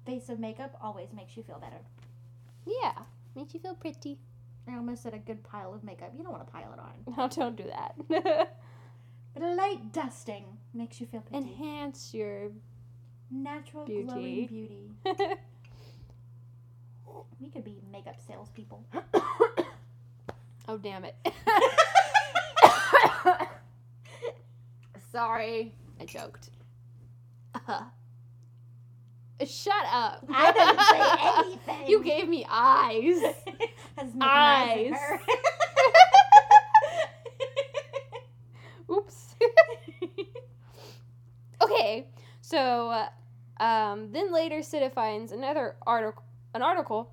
Speaker 2: face of makeup always makes you feel better.
Speaker 3: Yeah, makes you feel pretty.
Speaker 2: I almost said a good pile of makeup. You don't want to pile it on.
Speaker 3: No, don't do that.
Speaker 2: But a light dusting makes you feel pretty.
Speaker 3: Enhance your.
Speaker 2: Natural
Speaker 3: Beauty.
Speaker 2: glowing beauty. We could be makeup salespeople.
Speaker 3: oh damn it. Sorry, I joked. Uh, shut up.
Speaker 2: I didn't say anything.
Speaker 3: You gave me eyes. Eyes. Oops. okay, so um, then later Sidda finds another article, an article,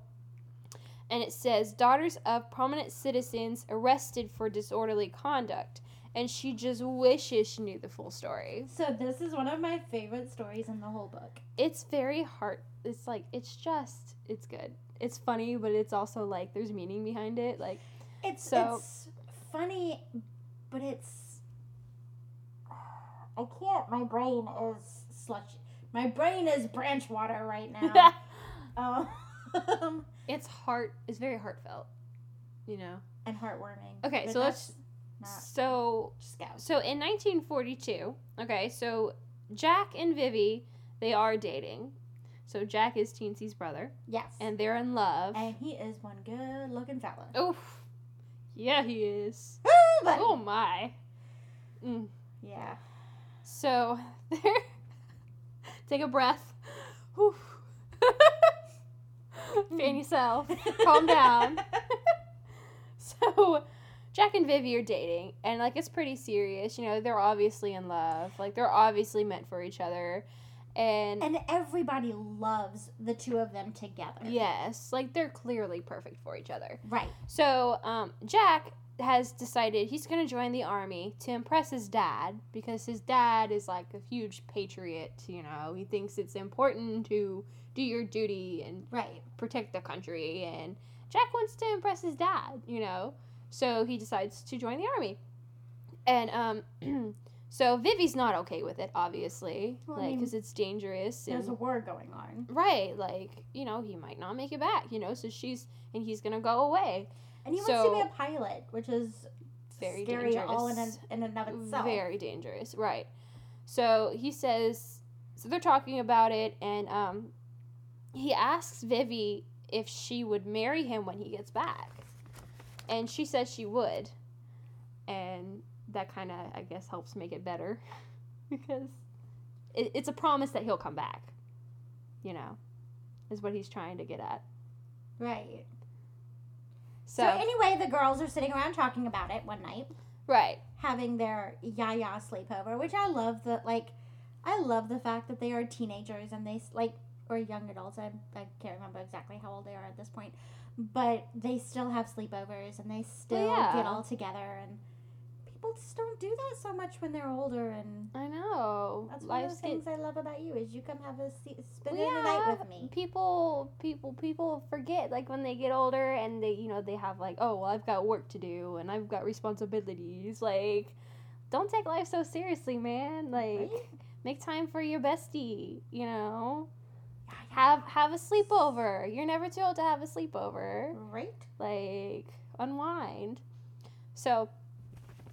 Speaker 3: and it says daughters of prominent citizens arrested for disorderly conduct, and she just wishes she knew the full story.
Speaker 2: so this is one of my favorite stories in the whole book.
Speaker 3: It's very heart. It's like it's just it's good. It's funny, but it's also like there's meaning behind it. Like
Speaker 2: It's
Speaker 3: So-
Speaker 2: it's funny, but it's I can't. My brain is slush. My brain is branch water right now. um,
Speaker 3: it's heart. It's very heartfelt. You know.
Speaker 2: and heartwarming.
Speaker 3: Okay,
Speaker 2: But
Speaker 3: so let's So,
Speaker 2: scout.
Speaker 3: so in 1942, okay, so Jack and Vivi, they are dating. So Jack is Teensy's brother,
Speaker 2: Yes,
Speaker 3: and they're in love.
Speaker 2: and he is one good-looking fella.
Speaker 3: Oof. Yeah, he is.
Speaker 2: Ooh.
Speaker 3: Oh my. Mm.
Speaker 2: Yeah.
Speaker 3: So, they're. Take a breath. Oof. Fan yourself. Calm down. So, Jack and Vivi are dating, and like it's pretty serious. You know, they're obviously in love. Like they're obviously meant for each other, and,
Speaker 2: And everybody loves the two of them together.
Speaker 3: yes, like they're clearly perfect for each other.
Speaker 2: Right.
Speaker 3: So, um, Jack has decided he's going to join the army to impress his dad because his dad is like a huge patriot. You know, he thinks it's important to do your duty and
Speaker 2: Right.
Speaker 3: protect the country and Jack wants to impress his dad, you know. So he decides to join the army. And um so Vivi's not okay with it obviously,
Speaker 2: Well, I
Speaker 3: like
Speaker 2: mean,
Speaker 3: cuz it's dangerous
Speaker 2: There's a war going on.
Speaker 3: right, like, you know, he might not make it back, you know. So she's and he's going to go away.
Speaker 2: And he wants to be a pilot, which is
Speaker 3: Very
Speaker 2: scary all in,
Speaker 3: dangerous.
Speaker 2: in and of itself.
Speaker 3: Very dangerous, right. So he says so they're talking about it and um he asks Vivi if she would marry him when he gets back. And she says she would. And that kind of I guess helps make it better because it, it's a promise that he'll come back. You know, is what he's trying to get at.
Speaker 2: Right.
Speaker 3: So,
Speaker 2: So, anyway, the girls are sitting around talking about it one night,
Speaker 3: right,
Speaker 2: having their yaya sleepover, which I love. The like, I love the fact that they are teenagers and they like or young adults. I I can't remember exactly how old they are at this point, but they still have sleepovers and they oh, still
Speaker 3: yeah.
Speaker 2: get all together and. People just don't do that so much when they're older, and
Speaker 3: I know.
Speaker 2: that's one of
Speaker 3: Life's
Speaker 2: the
Speaker 3: get-
Speaker 2: things I love about you is you come have a se- spend
Speaker 3: Well,
Speaker 2: the night with me.
Speaker 3: people people people forget like when they get older and they you know they have like oh well i've got work to do and i've got responsibilities like don't take life so seriously man like
Speaker 2: Right?
Speaker 3: make time for your bestie you know have have a sleepover. You're never too old to have a sleepover.
Speaker 2: Right?
Speaker 3: like unwind. So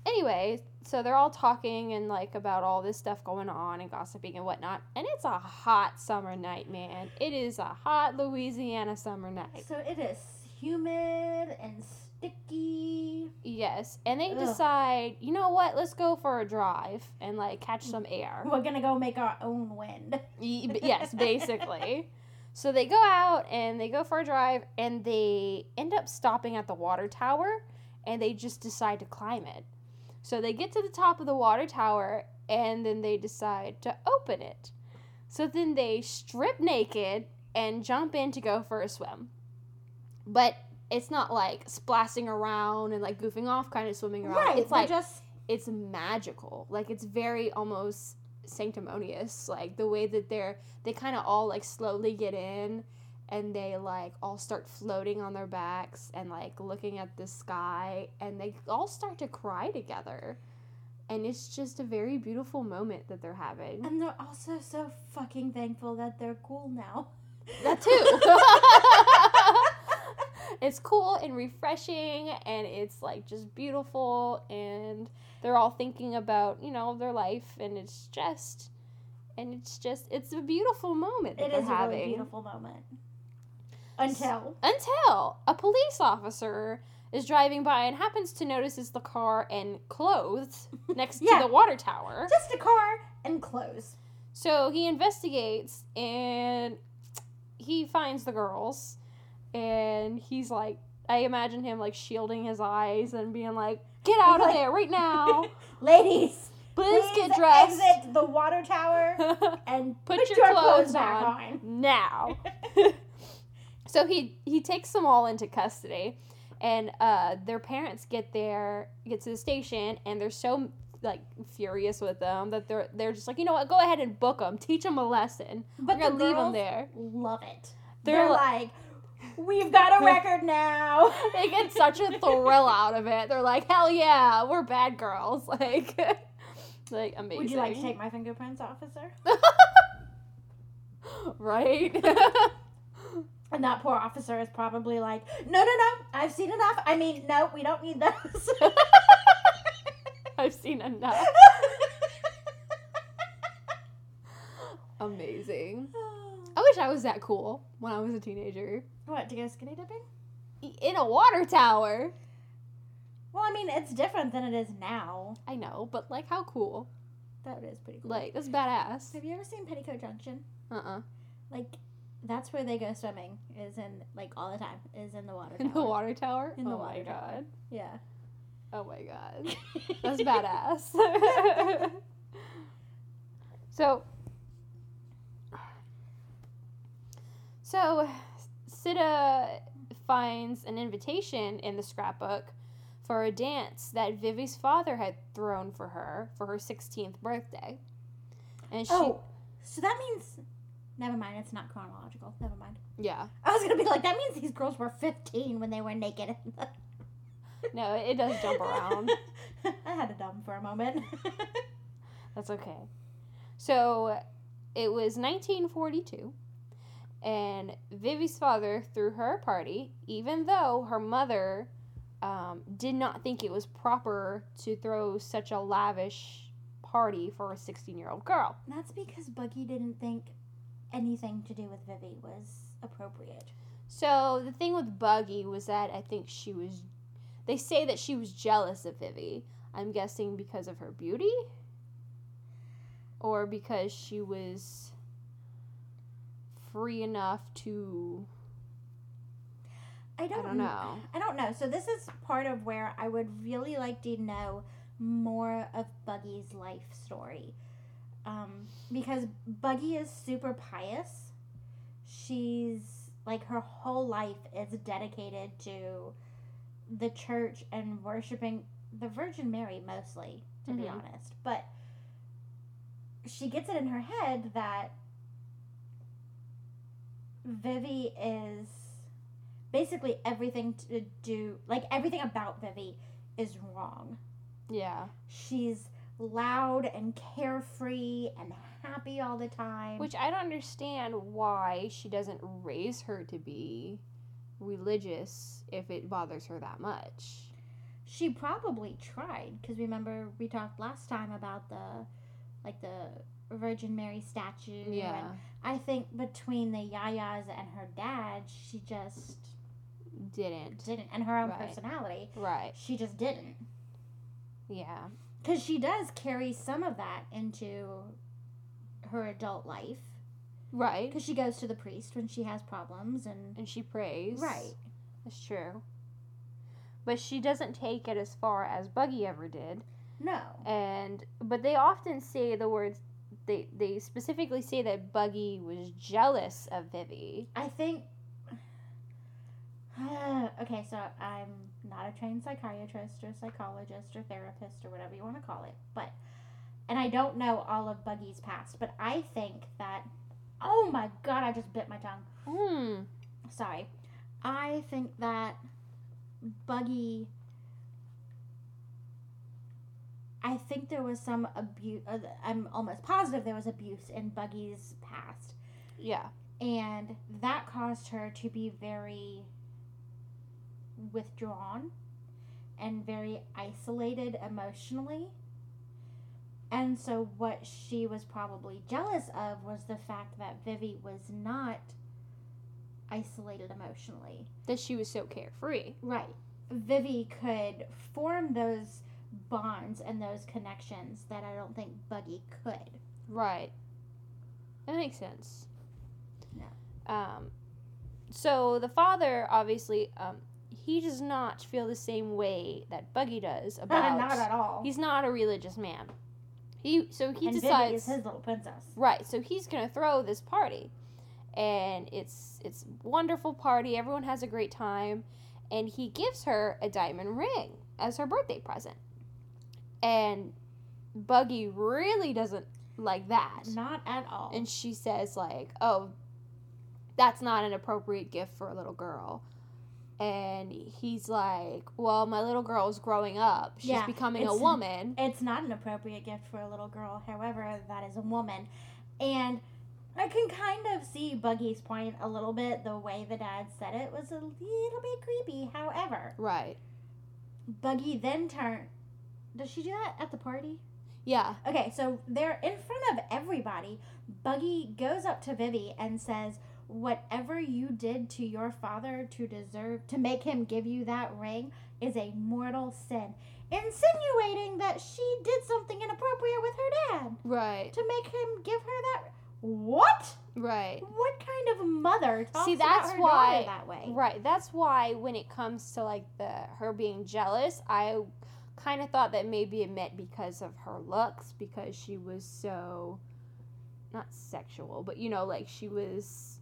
Speaker 3: anyway so they're all talking and like about all this stuff going on and gossiping and whatnot. And it's a hot summer night man. It is a hot louisiana summer night.
Speaker 2: So it is humid and sticky.
Speaker 3: yes and they
Speaker 2: Ugh.
Speaker 3: decide you know what let's go for a drive and like catch some air
Speaker 2: We're gonna go make our own wind.
Speaker 3: Yes, basically. So they go out and they go for a drive and they end up stopping at the water tower and they just decide to climb it. So they get to the top of the water tower and then they decide to open it. So then they strip naked and jump in to go for a swim. But it's not like splashing around and like goofing off kind of swimming around.
Speaker 2: Right.
Speaker 3: It's like
Speaker 2: just
Speaker 3: it's magical. Like it's very almost sanctimonious. Like the way that they're they kind of all like slowly get in and they like all start floating on their backs and like looking at the sky and they all start to cry together. And it's just a very beautiful moment that they're having.
Speaker 2: and they're also so fucking thankful that they're cool now.
Speaker 3: That too. it's cool and refreshing and it's like just beautiful and they're all thinking about, you know, their life and it's just and it's just it's a beautiful moment
Speaker 2: It
Speaker 3: they're
Speaker 2: is a
Speaker 3: having.
Speaker 2: really beautiful moment. Until
Speaker 3: Until a police officer is driving by and happens to notice the car and clothes next
Speaker 2: Yeah.
Speaker 3: to the water tower.
Speaker 2: just a car and clothes.
Speaker 3: So he investigates and he finds the girls and he's like I imagine him like shielding his eyes and being like, Get out of
Speaker 2: like-
Speaker 3: there right now.
Speaker 2: Ladies,
Speaker 3: Please,
Speaker 2: please
Speaker 3: get dressed.
Speaker 2: exit the water tower and
Speaker 3: Put
Speaker 2: put,
Speaker 3: your
Speaker 2: your,
Speaker 3: clothes
Speaker 2: clothes, back
Speaker 3: on.
Speaker 2: on.
Speaker 3: now. so he he takes them all into custody and uh their parents get there get to the station and they're so like furious with them that they're they're just like you know what go ahead and book them teach them a lesson
Speaker 2: But
Speaker 3: we're gonna leave them there
Speaker 2: love it.
Speaker 3: They're
Speaker 2: They're,
Speaker 3: li-
Speaker 2: like, we've got a record now.
Speaker 3: they get such a thrill out of it they're like hell yeah we're bad girls like like amazing
Speaker 2: Would you like to take my fingerprints, officer?
Speaker 3: right
Speaker 2: And that poor officer is probably like, no, no, no, I've seen enough. I mean, no, we don't need those.
Speaker 3: i've seen enough amazing I wish I was that cool when I was a teenager.
Speaker 2: What, to go skinny dipping?
Speaker 3: In a water tower.
Speaker 2: Well, I mean, it's different than it is now.
Speaker 3: I know, but like how cool.
Speaker 2: That is pretty cool.
Speaker 3: Like, that's badass.
Speaker 2: Have you ever seen Petticoat Junction?
Speaker 3: Uh uh
Speaker 2: Like, that's where they go swimming, is in, like, all the time, is in the water
Speaker 3: In the
Speaker 2: tower.
Speaker 3: water tower?
Speaker 2: In the water tower.
Speaker 3: oh
Speaker 2: water
Speaker 3: my
Speaker 2: tower.
Speaker 3: god.
Speaker 2: Yeah.
Speaker 3: Oh my god. That's badass. so, so Sidda finds an invitation in the scrapbook for a dance that Vivi's father had thrown for her for her 16th birthday. And she,
Speaker 2: Oh, so that means. Never mind, it's not chronological. Never mind.
Speaker 3: yeah,
Speaker 2: I was gonna be like, that means these girls were 15 when they were naked.
Speaker 3: no, it does jump around.
Speaker 2: I had a dumb for a moment.
Speaker 3: That's okay. So it was 1942, and Vivi's father threw her a party, even though her mother um, did not think it was proper to throw such a lavish party for a 16 year old girl.
Speaker 2: That's because Buggy didn't think anything to do with Vivi was appropriate.
Speaker 3: So the thing with Buggy was that I think she was. They say that she was jealous of Vivi. I'm guessing because of her beauty or because she was free enough to
Speaker 2: I
Speaker 3: I
Speaker 2: don't,
Speaker 3: don't know.
Speaker 2: I don't know. So this is part of where I would really like to know more of Buggy's life story. Um, because Buggy is super pious. She's like her whole life is dedicated to the church and worshiping the Virgin Mary mostly, to be
Speaker 3: Mhm.
Speaker 2: honest. But she gets it in her head that Vivi is basically everything to do like everything about Vivi is wrong.
Speaker 3: Yeah.
Speaker 2: She's loud and carefree and happy all the time.
Speaker 3: Which I don't understand why she doesn't raise her to be religious if it bothers her that much.
Speaker 2: she probably tried because remember we talked last time about the like the Virgin Mary statue.
Speaker 3: Yeah.
Speaker 2: And I think between the Yayas and her dad, she just
Speaker 3: Didn't.
Speaker 2: didn't, and her own
Speaker 3: Right.
Speaker 2: personality,
Speaker 3: Right.
Speaker 2: she just didn't.
Speaker 3: Yeah.
Speaker 2: Because she does carry some of that into her adult life.
Speaker 3: Right.
Speaker 2: Because she goes to the priest when she has problems and.
Speaker 3: And she prays.
Speaker 2: Right.
Speaker 3: That's true. But she doesn't take it as far as Buggy ever did.
Speaker 2: No.
Speaker 3: And but they often say the words they they specifically say that Buggy was jealous of Vivi.
Speaker 2: I think. okay, so I'm not a trained psychiatrist or psychologist or therapist or whatever you want to call it, but. And I don't know all of Buggy's past, but I think that. Oh my god, I just bit my tongue.
Speaker 3: Hmm.
Speaker 2: Sorry. I think that Buggy. I think there was some abuse. Uh, I'm almost positive there was abuse in Buggy's past.
Speaker 3: Yeah.
Speaker 2: And that caused her to be very withdrawn and very isolated emotionally. And so, what she was probably jealous of was the fact that Vivi was not isolated emotionally.
Speaker 3: That she was so carefree.
Speaker 2: Right. Vivi could form those bonds and those connections that I don't think Buggy could.
Speaker 3: Right. That makes sense.
Speaker 2: Yeah.
Speaker 3: Um, so the father obviously um, he does not feel the same way that Buggy does about.
Speaker 2: not at all.
Speaker 3: He's not a religious man. He so he
Speaker 2: and Vivi
Speaker 3: decides
Speaker 2: is his little princess.
Speaker 3: right. So he's gonna throw this party, and it's it's wonderful party. Everyone has a great time, and he gives her a diamond ring as her birthday present. And Buggy really doesn't like that.
Speaker 2: Not at all.
Speaker 3: And she says, like, oh, that's not an appropriate gift for a little girl. And he's like, well, my little girl's growing up. She's
Speaker 2: Yeah,
Speaker 3: becoming a woman.
Speaker 2: It's not an appropriate gift for a little girl, however, that is a woman. And I can kind of see Buggy's point a little bit. The way the dad said it was a little bit creepy. However,
Speaker 3: Right.
Speaker 2: Buggy then turned. Does she do that at the party?
Speaker 3: Yeah.
Speaker 2: Okay, so they're in front of everybody. Buggy goes up to Vivi and says, Whatever you did to your father to deserve to make him give you that ring is a mortal sin. Insinuating that she did something inappropriate with her dad
Speaker 3: Right.
Speaker 2: to make him give her that. What?
Speaker 3: Right.
Speaker 2: What kind of mother talks
Speaker 3: See,
Speaker 2: about
Speaker 3: that's
Speaker 2: her
Speaker 3: why-
Speaker 2: that way?
Speaker 3: Right. That's why when it comes to like the her being jealous, I kind of thought that maybe it meant because of her looks because she was so not sexual, but you know, like she was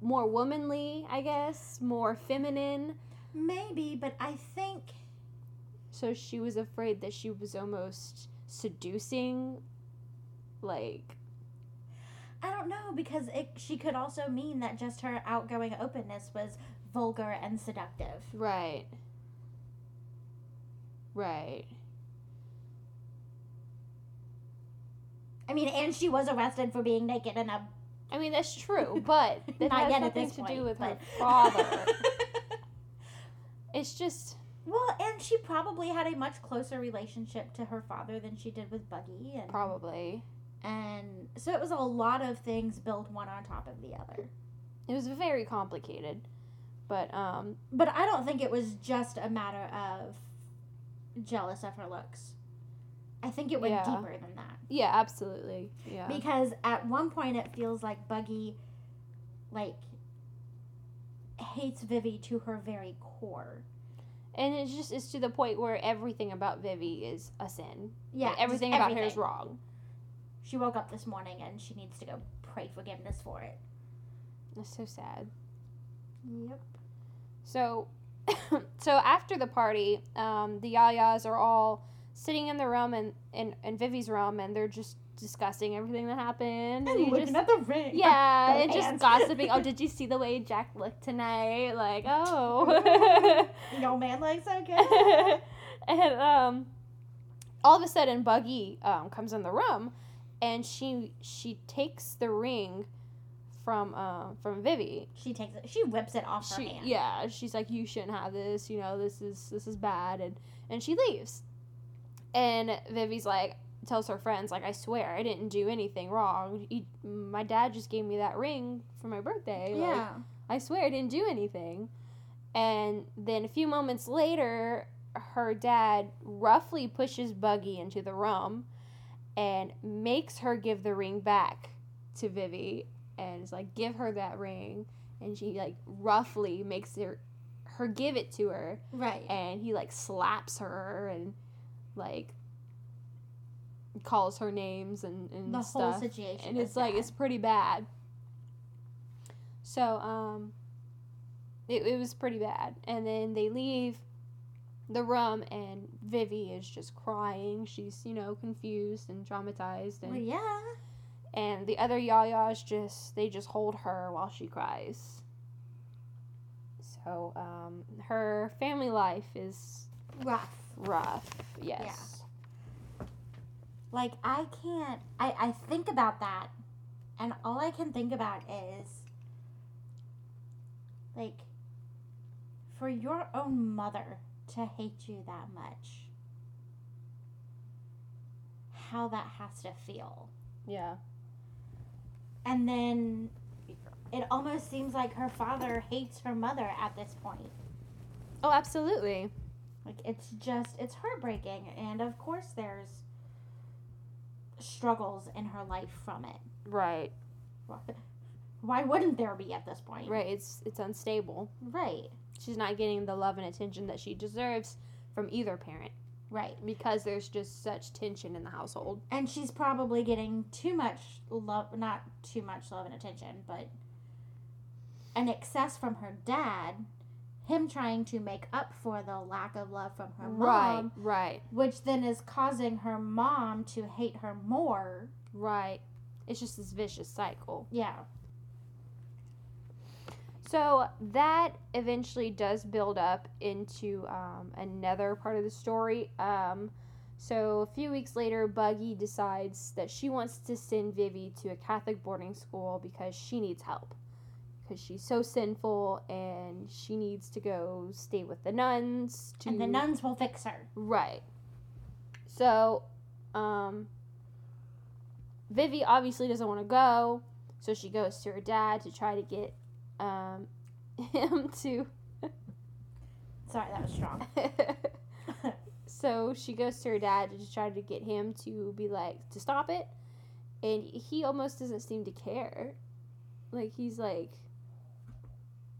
Speaker 3: more womanly, I guess, more feminine.
Speaker 2: Maybe, but I think
Speaker 3: So she was afraid that she was almost seducing like
Speaker 2: I don't know because it she could also mean that just her outgoing openness was vulgar and seductive.
Speaker 3: right. Right.
Speaker 2: I mean, and she was arrested for being naked in a
Speaker 3: I mean, that's true, but that
Speaker 2: Not
Speaker 3: has
Speaker 2: yet at
Speaker 3: nothing
Speaker 2: this
Speaker 3: to
Speaker 2: point,
Speaker 3: do with her father. it's just
Speaker 2: well, and she probably had a much closer relationship to her father than she did with Buggy, and
Speaker 3: probably
Speaker 2: and so it was a lot of things built one on top of the other.
Speaker 3: it was very complicated, but um,
Speaker 2: But I don't think it was just a matter of jealous of her looks. I think it went
Speaker 3: Yeah.
Speaker 2: deeper than that.
Speaker 3: Yeah, absolutely. Yeah.
Speaker 2: Because at one point it feels like Buggy like hates Vivi to her very core.
Speaker 3: and it's just it's to the point where everything about Vivi is a sin.
Speaker 2: Yeah.
Speaker 3: Like, everything about her is wrong.
Speaker 2: She woke up this morning and she needs to go pray forgiveness for it.
Speaker 3: That's so sad.
Speaker 2: Yep.
Speaker 3: So, so after the party, um, the Yayas are all sitting in the room and in, in Vivi's room, and they're just discussing everything that happened.
Speaker 2: And
Speaker 3: you
Speaker 2: looking
Speaker 3: just-
Speaker 2: at the ring.
Speaker 3: yeah,
Speaker 2: the
Speaker 3: and just gossiping. Oh, did you see the way Jack looked tonight? Like, oh.
Speaker 2: No man likes so good.
Speaker 3: and um, all of a sudden, Buggy um, comes in the room, and she she takes the ring from um from Vivi,
Speaker 2: She takes it. She whips it off her hand.
Speaker 3: yeah she's like you shouldn't have this you know this is this is bad and and she leaves and vivi's like tells her friends like i swear i didn't do anything wrong he, my dad just gave me that ring for my birthday like,
Speaker 2: Yeah.
Speaker 3: i swear i didn't do anything and then a few moments later her dad roughly pushes buggy into the room and makes her give the ring back to vivi and is like give her that ring and she like roughly makes her her give it to her
Speaker 2: Right.
Speaker 3: and he like slaps her and like calls her names and, and
Speaker 2: the whole situation.
Speaker 3: and it's like
Speaker 2: bad.
Speaker 3: it's pretty bad so um it, it was pretty bad and then they leave the room and vivi is just crying she's you know confused and traumatized and
Speaker 2: Well, yeah.
Speaker 3: And the other yayas just they just hold her while she cries so um, her family life is
Speaker 2: Rough.
Speaker 3: rough yes Yeah.
Speaker 2: Like I can't. I I think about that, and all I can think about is like for your own mother to hate you that much. How that has to feel.
Speaker 3: yeah
Speaker 2: And then it almost seems like her father hates her mother at this point.
Speaker 3: oh absolutely
Speaker 2: Like it's just it's heartbreaking and of course there's struggles in her life from it.
Speaker 3: right
Speaker 2: Why wouldn't there be at this point?
Speaker 3: right it's it's unstable
Speaker 2: Right.
Speaker 3: she's not getting the love and attention that she deserves from either parent
Speaker 2: Right.
Speaker 3: because there's just such tension in the household
Speaker 2: And she's probably getting too much love not too much love and attention, but an excess from her dad, him trying to make up for the lack of love from her mom.
Speaker 3: right right
Speaker 2: which then is causing her mom to hate her more.
Speaker 3: right it's just this vicious cycle
Speaker 2: Yeah.
Speaker 3: So that eventually does build up into um, another part of the story. Um, so a few weeks later, Buggy decides that she wants to send Vivi to a Catholic boarding school because she needs help. Because she's so sinful and she needs to go stay with the nuns. To,
Speaker 2: And the nuns will fix her.
Speaker 3: Right. So, um, Vivi obviously doesn't want to go, so she goes to her dad to try to get um, him to.
Speaker 2: Sorry, that was strong.
Speaker 3: so she goes to her dad to try to get him to be like to stop it, and he almost doesn't seem to care. Like he's like,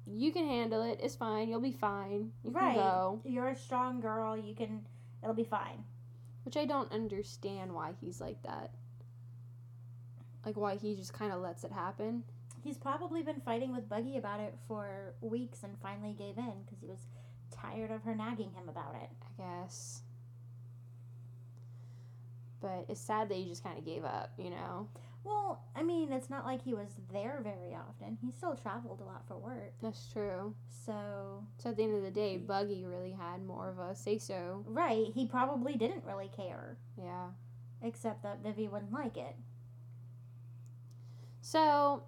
Speaker 3: "You can handle it. It's fine. You'll be fine. You
Speaker 2: right.
Speaker 3: can go."
Speaker 2: You're a strong girl. You can. It'll be fine.
Speaker 3: Which I don't understand why he's like that. Like why he just kind of lets it happen.
Speaker 2: He's probably been fighting with Buggy about it for weeks and finally gave in because he was tired of her nagging him about it.
Speaker 3: I guess. But it's sad that he just kind of gave up, you know.
Speaker 2: Well, I mean, it's not like he was there very often. He still traveled a lot for work.
Speaker 3: That's true.
Speaker 2: So,
Speaker 3: So at the end of the day, Buggy really had more of a say so.
Speaker 2: right, he probably didn't really care,
Speaker 3: Yeah.
Speaker 2: except that Vivi wouldn't like it.
Speaker 3: So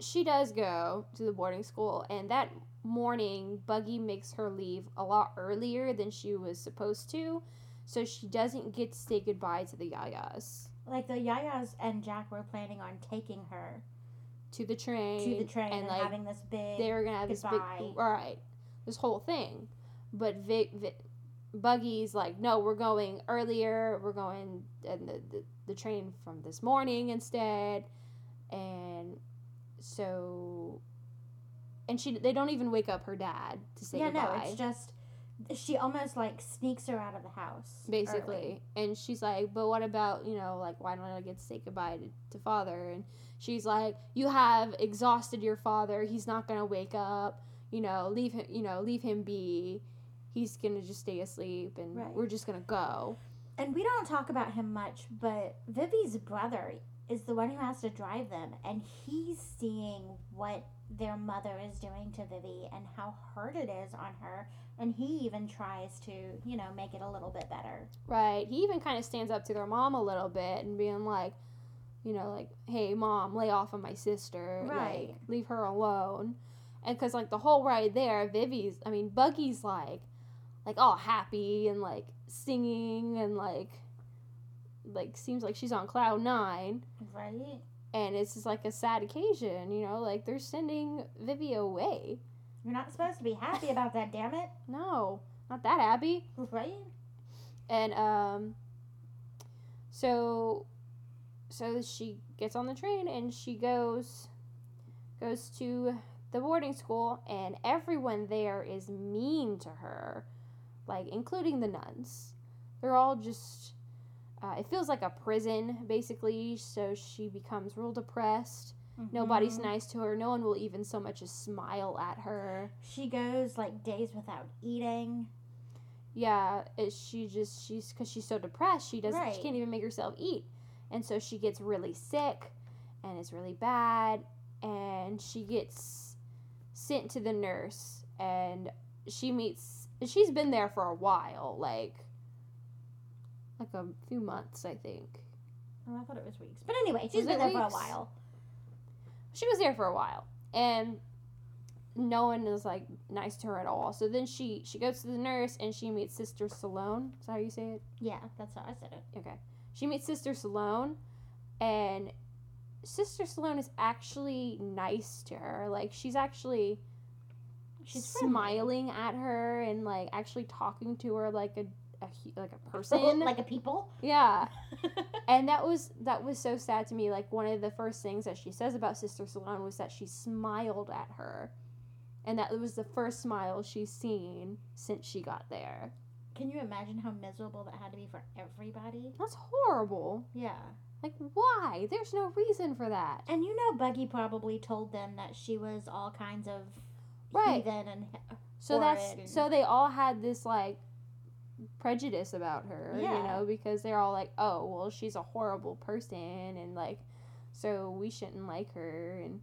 Speaker 3: she does go to the boarding school, and that morning, Buggy makes her leave a lot earlier than she was supposed to, so she doesn't get to say goodbye to the Yayas.
Speaker 2: Like the Yayas and Jack were planning on taking her
Speaker 3: To the train.
Speaker 2: to the train and,
Speaker 3: and like
Speaker 2: having this big.
Speaker 3: they were gonna have this
Speaker 2: goodbye.
Speaker 3: big right, this whole thing. But Vic, Vic, Buggy's like, no, we're going earlier. We're going in the, the, the train from this morning instead. And so, and she they don't even wake up her dad to say goodbye.
Speaker 2: yeah,
Speaker 3: goodbye.
Speaker 2: no, it's just she almost like sneaks her out of the house.
Speaker 3: basically. And she's like, but what about, you know, like, why don't I get to say goodbye to, to father? And she's like, you have exhausted your father. He's not going to wake up. You know, leave him, you know, leave him be. He's going to just stay asleep and
Speaker 2: Right.
Speaker 3: we're just going to go.
Speaker 2: And we don't talk about him much, but Vivi's brother is the one who has to drive them, and he's seeing what their mother is doing to Vivi and how hard it is on her. And he even tries to, you know, make it a little bit better.
Speaker 3: Right. He even kind of stands up to their mom a little bit and being like, you know, like, hey, mom, lay off of my sister.
Speaker 2: Right.
Speaker 3: Like, leave her alone. And because, like, the whole ride there, Vivi's, I mean, Buggy's like, like, all happy and, like, singing and, like, like, seems like she's on cloud nine.
Speaker 2: Right?
Speaker 3: And it's just like a sad occasion, you know, like, they're sending Vivi away.
Speaker 2: You're not supposed to be happy about that, damn it.
Speaker 3: No, not that happy.
Speaker 2: Right?
Speaker 3: and um so so she gets on the train and she goes goes to the boarding school and everyone there is mean to her like including the nuns they're all just uh, it feels like a prison basically so she becomes real depressed nobody's
Speaker 2: Mhm.
Speaker 3: nice to her no one will even so much as smile at her
Speaker 2: She goes like days without eating.
Speaker 3: yeah it, she just she's because she's so depressed she doesn't
Speaker 2: Right.
Speaker 3: she can't even make herself eat and so she gets really sick and it's really bad and she gets sent to the nurse and she meets she's been there for a while like like a few months i think
Speaker 2: Oh, I thought it was weeks. But anyway, she's
Speaker 3: Was
Speaker 2: been there for a while.
Speaker 3: she was there for a while and no one is like nice to her at all so then she she goes to the nurse and she meets sister Salone. is that how you say it
Speaker 2: Yeah, that's how I said it.
Speaker 3: Okay. She meets Sister Salone, and Sister Salone is actually nice to her. Like she's actually
Speaker 2: She's friendly.
Speaker 3: smiling at her and like actually talking to her like a, a like a person.
Speaker 2: like a people.
Speaker 3: yeah. And that was that was so sad to me. Like one of the first things that she says about Sister Salone was that she smiled at her. And that was the first smile she's seen since she got there.
Speaker 2: Can you imagine how miserable that had to be for everybody?
Speaker 3: That's horrible.
Speaker 2: Yeah.
Speaker 3: Like why? There's no reason for that.
Speaker 2: And you know, Buggy probably told them that she was all kinds of
Speaker 3: Right.
Speaker 2: heathen and
Speaker 3: So that's
Speaker 2: and-
Speaker 3: so they all had this like prejudice about her, you know, because they're all like, "Oh, well, she's a horrible person and like so we shouldn't like her." And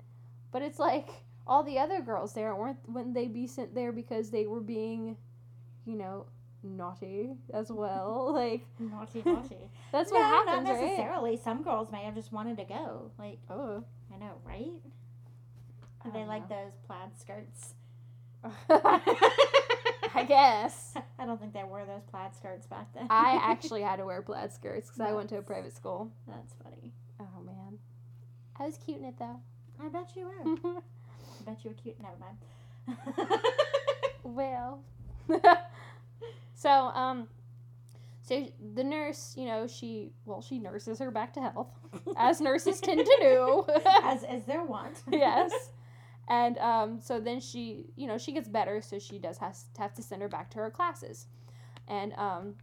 Speaker 3: but it's like all the other girls there weren't wouldn't they be sent there because they were being, you know, naughty as well? like
Speaker 2: naughty, naughty.
Speaker 3: that's
Speaker 2: no,
Speaker 3: what happens,
Speaker 2: not
Speaker 3: right?
Speaker 2: necessarily. Some girls may have just wanted to go. Like
Speaker 3: Oh.
Speaker 2: I know, right?
Speaker 3: I
Speaker 2: they
Speaker 3: don't
Speaker 2: like those plaid skirts.
Speaker 3: I guess.
Speaker 2: I don't think they wore those plaid skirts back then.
Speaker 3: I actually had to wear plaid skirts because I went to a private school.
Speaker 2: That's funny.
Speaker 3: Oh man, I was cute in it though.
Speaker 2: I bet you were. I bet you were cute. Never mind.
Speaker 3: well, so um, so the nurse, you know, she well, she nurses her back to health, as nurses tend to do.
Speaker 2: as as their want.
Speaker 3: yes. And um, so then she, you know, she gets better, so she does has have to send her back to her classes. And um,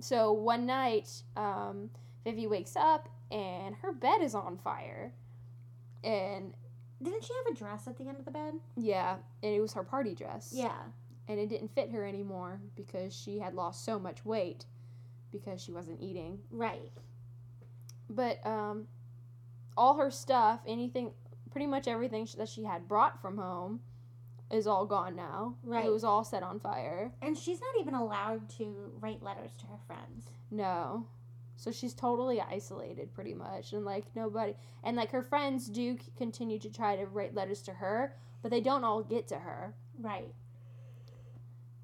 Speaker 3: so one night, um, Vivi wakes up and her bed is on fire. And
Speaker 2: Didn't she have a dress at the end of the bed?
Speaker 3: yeah, and it was her party dress.
Speaker 2: Yeah.
Speaker 3: And it didn't fit her anymore because she had lost so much weight because she wasn't eating.
Speaker 2: Right.
Speaker 3: But um, all her stuff, anything, pretty much everything that she had brought from home, is all gone now.
Speaker 2: Right.
Speaker 3: It was all set on fire.
Speaker 2: And she's not even allowed to write letters to her friends.
Speaker 3: No. So she's totally isolated, pretty much, and like nobody, and like her friends do continue to try to write letters to her, but they don't all get to her.
Speaker 2: Right.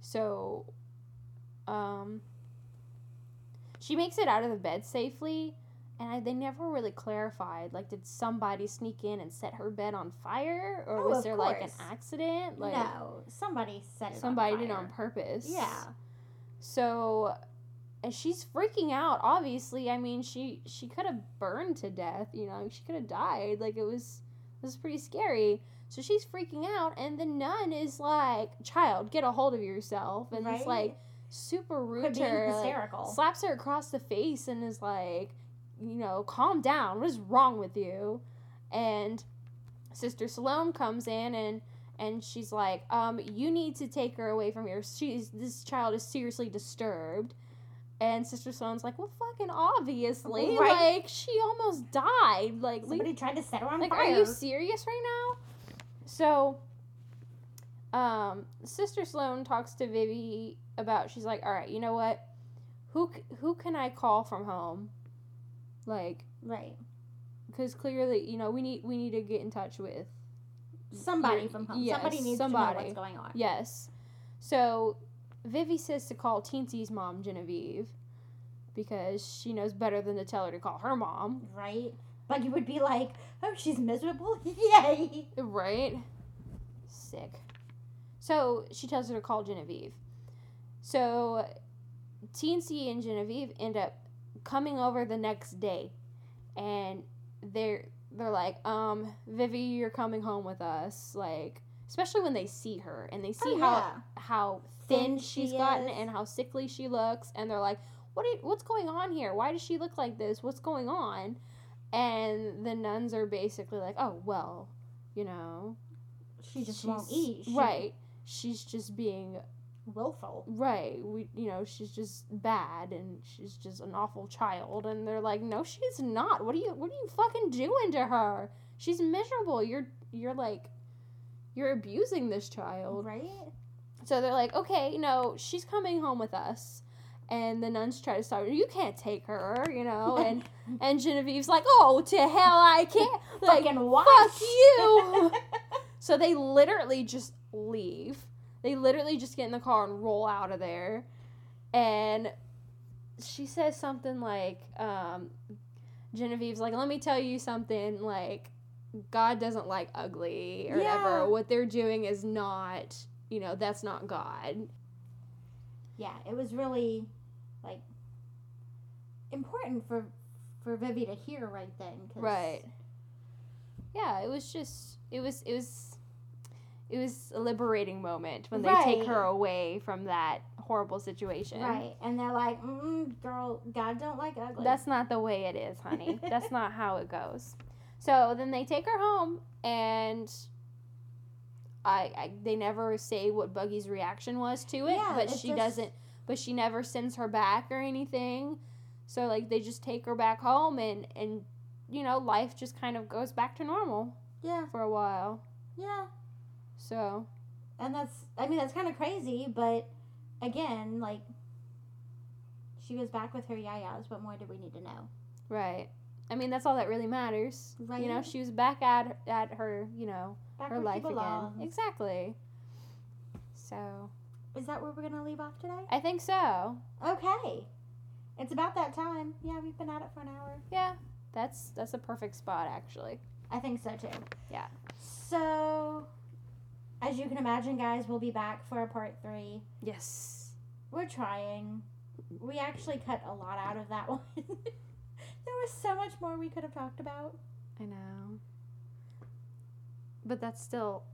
Speaker 3: So, um, she makes it out of the bed safely, and I, they never really clarified. Like, did somebody sneak in and set her bed on fire, or
Speaker 2: Oh,
Speaker 3: was there like an accident? Like,
Speaker 2: no, somebody set it.
Speaker 3: somebody
Speaker 2: on
Speaker 3: did it on purpose.
Speaker 2: Yeah.
Speaker 3: So and she's freaking out obviously. I mean, she she could have burned to death, you know. She could have died. Like it was it was pretty scary. So she's freaking out and the nun is like, "Child, get a hold of yourself." And it's like super rude
Speaker 2: Quit
Speaker 3: to her. like,
Speaker 2: hysterical.
Speaker 3: slaps her across the face and is like, you know, calm down. What is wrong with you? And Sister Salome comes in and and she's like, um, you need to take her away from here. She's this child is seriously disturbed. And Sister Salome's like, well, fucking obviously,
Speaker 2: Right.
Speaker 3: like she almost died. Like,
Speaker 2: Somebody tried to set her on
Speaker 3: like,
Speaker 2: fire.
Speaker 3: are you serious right now? So, um, Sister Sloane talks to Vivi about. She's like, all right, you know what? Who who can I call from home? Like,
Speaker 2: right.
Speaker 3: because clearly, you know, we need we need to get in touch with.
Speaker 2: Somebody
Speaker 3: You're-
Speaker 2: from home.
Speaker 3: yes,
Speaker 2: somebody needs to know what's going on.
Speaker 3: Yes. So, Vivi says to call Teensy's mom, Genevieve, because she knows better than to tell her to call her mom.
Speaker 2: Right? Buggy would be like, oh, she's miserable? Yay!
Speaker 3: Right? Sick. So she tells her to call Genevieve. So Teensy and Genevieve end up coming over the next day and they're they're like, um, Vivi, you're coming home with us. Like especially when they see her and they see
Speaker 2: Oh,
Speaker 3: how
Speaker 2: yeah.
Speaker 3: how thin
Speaker 2: Thin
Speaker 3: she's
Speaker 2: she
Speaker 3: gotten and how sickly she looks and they're like, What you, what's going on here? Why does she look like this? What's going on? And the nuns are basically like, Oh, well, you know,
Speaker 2: She just won't eat. She-
Speaker 3: Right. She's just being
Speaker 2: Willful.
Speaker 3: right. We you know, she's just bad and she's just an awful child and they're like, "No, she's not. What are you what are you fucking doing to her? She's miserable. You're you're like you're abusing this child."
Speaker 2: Right?
Speaker 3: So they're like, "Okay, no, she's coming home with us." And the nuns try to stop her. You can't take her, you know. And and Genevieve's like, "Oh, to hell I can't." Like, fuck you. So they literally just leave. They literally just get in the car and roll out of there. And she says something like, um, Genevieve's like, let me tell you something, like, God doesn't like ugly or
Speaker 2: Yeah.
Speaker 3: whatever. What they're doing is not, you know, that's not God.
Speaker 2: yeah, it was really like important for for Vivi to hear right then. 'cause-
Speaker 3: Right. Yeah, it was just it was it was it was a liberating moment when they take her away from that horrible situation.
Speaker 2: Right, and they're like, mm, "Girl, God don't like ugly."
Speaker 3: That's not the way it is, honey. That's not how it goes. So then they take her home, and I, I they never say what Buggy's reaction was to it,
Speaker 2: Yeah,
Speaker 3: but she
Speaker 2: just-
Speaker 3: doesn't. But she never sends her back or anything. So like they just take her back home, and and you know life just kind of goes back to normal
Speaker 2: yeah,
Speaker 3: for a while.
Speaker 2: yeah,
Speaker 3: So
Speaker 2: and that's I mean that's kind of crazy, but again, like she was back with her yayas. What more do we need to know?
Speaker 3: right. I mean that's all that really matters. Right. You know, she was back at at her you know
Speaker 2: Back
Speaker 3: her life again. Exactly. So
Speaker 2: Is that where we're gonna leave off today?
Speaker 3: I think so.
Speaker 2: Okay, it's about that time. Yeah, we've been at it for an hour.
Speaker 3: Yeah, that's that's a perfect spot actually.
Speaker 2: I think so too.
Speaker 3: Yeah.
Speaker 2: So, as you can imagine, guys, we'll be back for a part three.
Speaker 3: Yes.
Speaker 2: We're trying. We actually cut a lot out of that one. there was so much more we could have talked about.
Speaker 3: I know. But that's still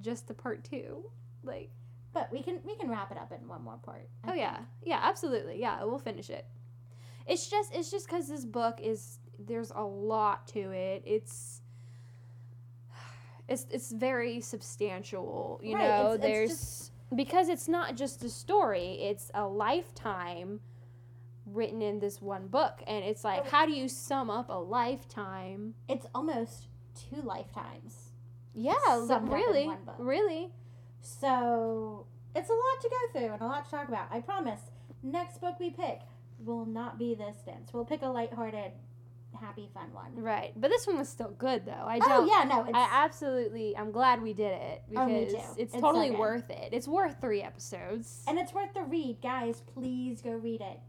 Speaker 3: just the part two. Like,
Speaker 2: But we can we can wrap it up in one more part. I
Speaker 3: oh
Speaker 2: think.
Speaker 3: yeah, yeah, absolutely, yeah. We'll finish it. It's just it's just because this book is there's a lot to it. It's it's it's very substantial. You
Speaker 2: Right,
Speaker 3: know,
Speaker 2: it's- it's
Speaker 3: there's
Speaker 2: just-
Speaker 3: because it's not just a story; it's a lifetime written in this one book, and it's like,
Speaker 2: Oh.
Speaker 3: how do you sum up a lifetime?
Speaker 2: It's almost two lifetimes.
Speaker 3: Yeah,
Speaker 2: summed up in
Speaker 3: really, really.
Speaker 2: So it's a lot to go through and a lot to talk about. I promise. Next book we pick will not be this dense. We'll pick a lighthearted, happy, fun one.
Speaker 3: Right, but this one was still good though. I
Speaker 2: Oh
Speaker 3: don't.
Speaker 2: Oh yeah, no,
Speaker 3: I absolutely. I'm glad we did it
Speaker 2: Oh,
Speaker 3: because
Speaker 2: me too.
Speaker 3: it's,
Speaker 2: It's
Speaker 3: totally
Speaker 2: good.
Speaker 3: worth it. It's worth three episodes.
Speaker 2: and it's worth the read, guys. Please go read it.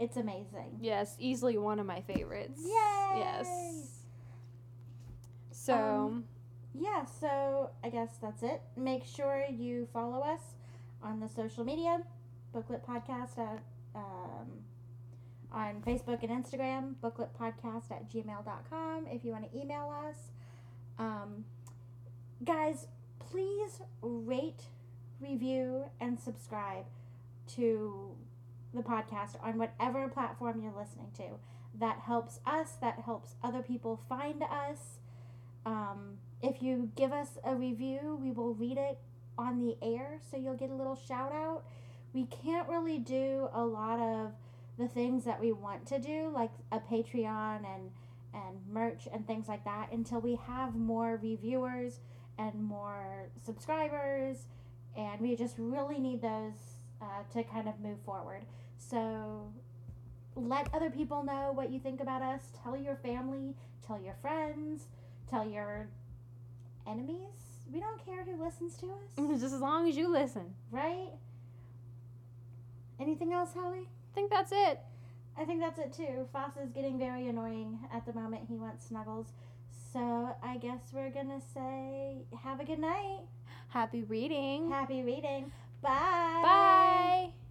Speaker 2: It's amazing.
Speaker 3: yes, easily one of my favorites.
Speaker 2: Yay!
Speaker 3: Yes. So
Speaker 2: Um, Yeah, so I guess that's it. Make sure you follow us on the social media Booklet Podcast at um, on Facebook and Instagram, bookletpodcast at gmail.com if you want to email us. Um, guys, please rate, review, and subscribe to the podcast on whatever platform you're listening to. That helps us, that helps other people find us. Um, if you give us a review, we will read it on the air, so you'll get a little shout out. We can't really do a lot of the things that we want to do, like a Patreon and and merch and things like that, until we have more reviewers and more subscribers, and we just really need those uh, to kind of move forward. So let other people know what you think about us. Tell your family, tell your friends, tell your enemies. We don't care who listens to us,
Speaker 3: Just as long as you listen.
Speaker 2: right? Anything else, Holly?
Speaker 3: I think that's it.
Speaker 2: I think that's it too. Foss is getting very annoying at the moment. He wants snuggles. So I guess we're gonna say have a good night.
Speaker 3: Happy reading.
Speaker 2: Happy reading. Bye.
Speaker 3: Bye.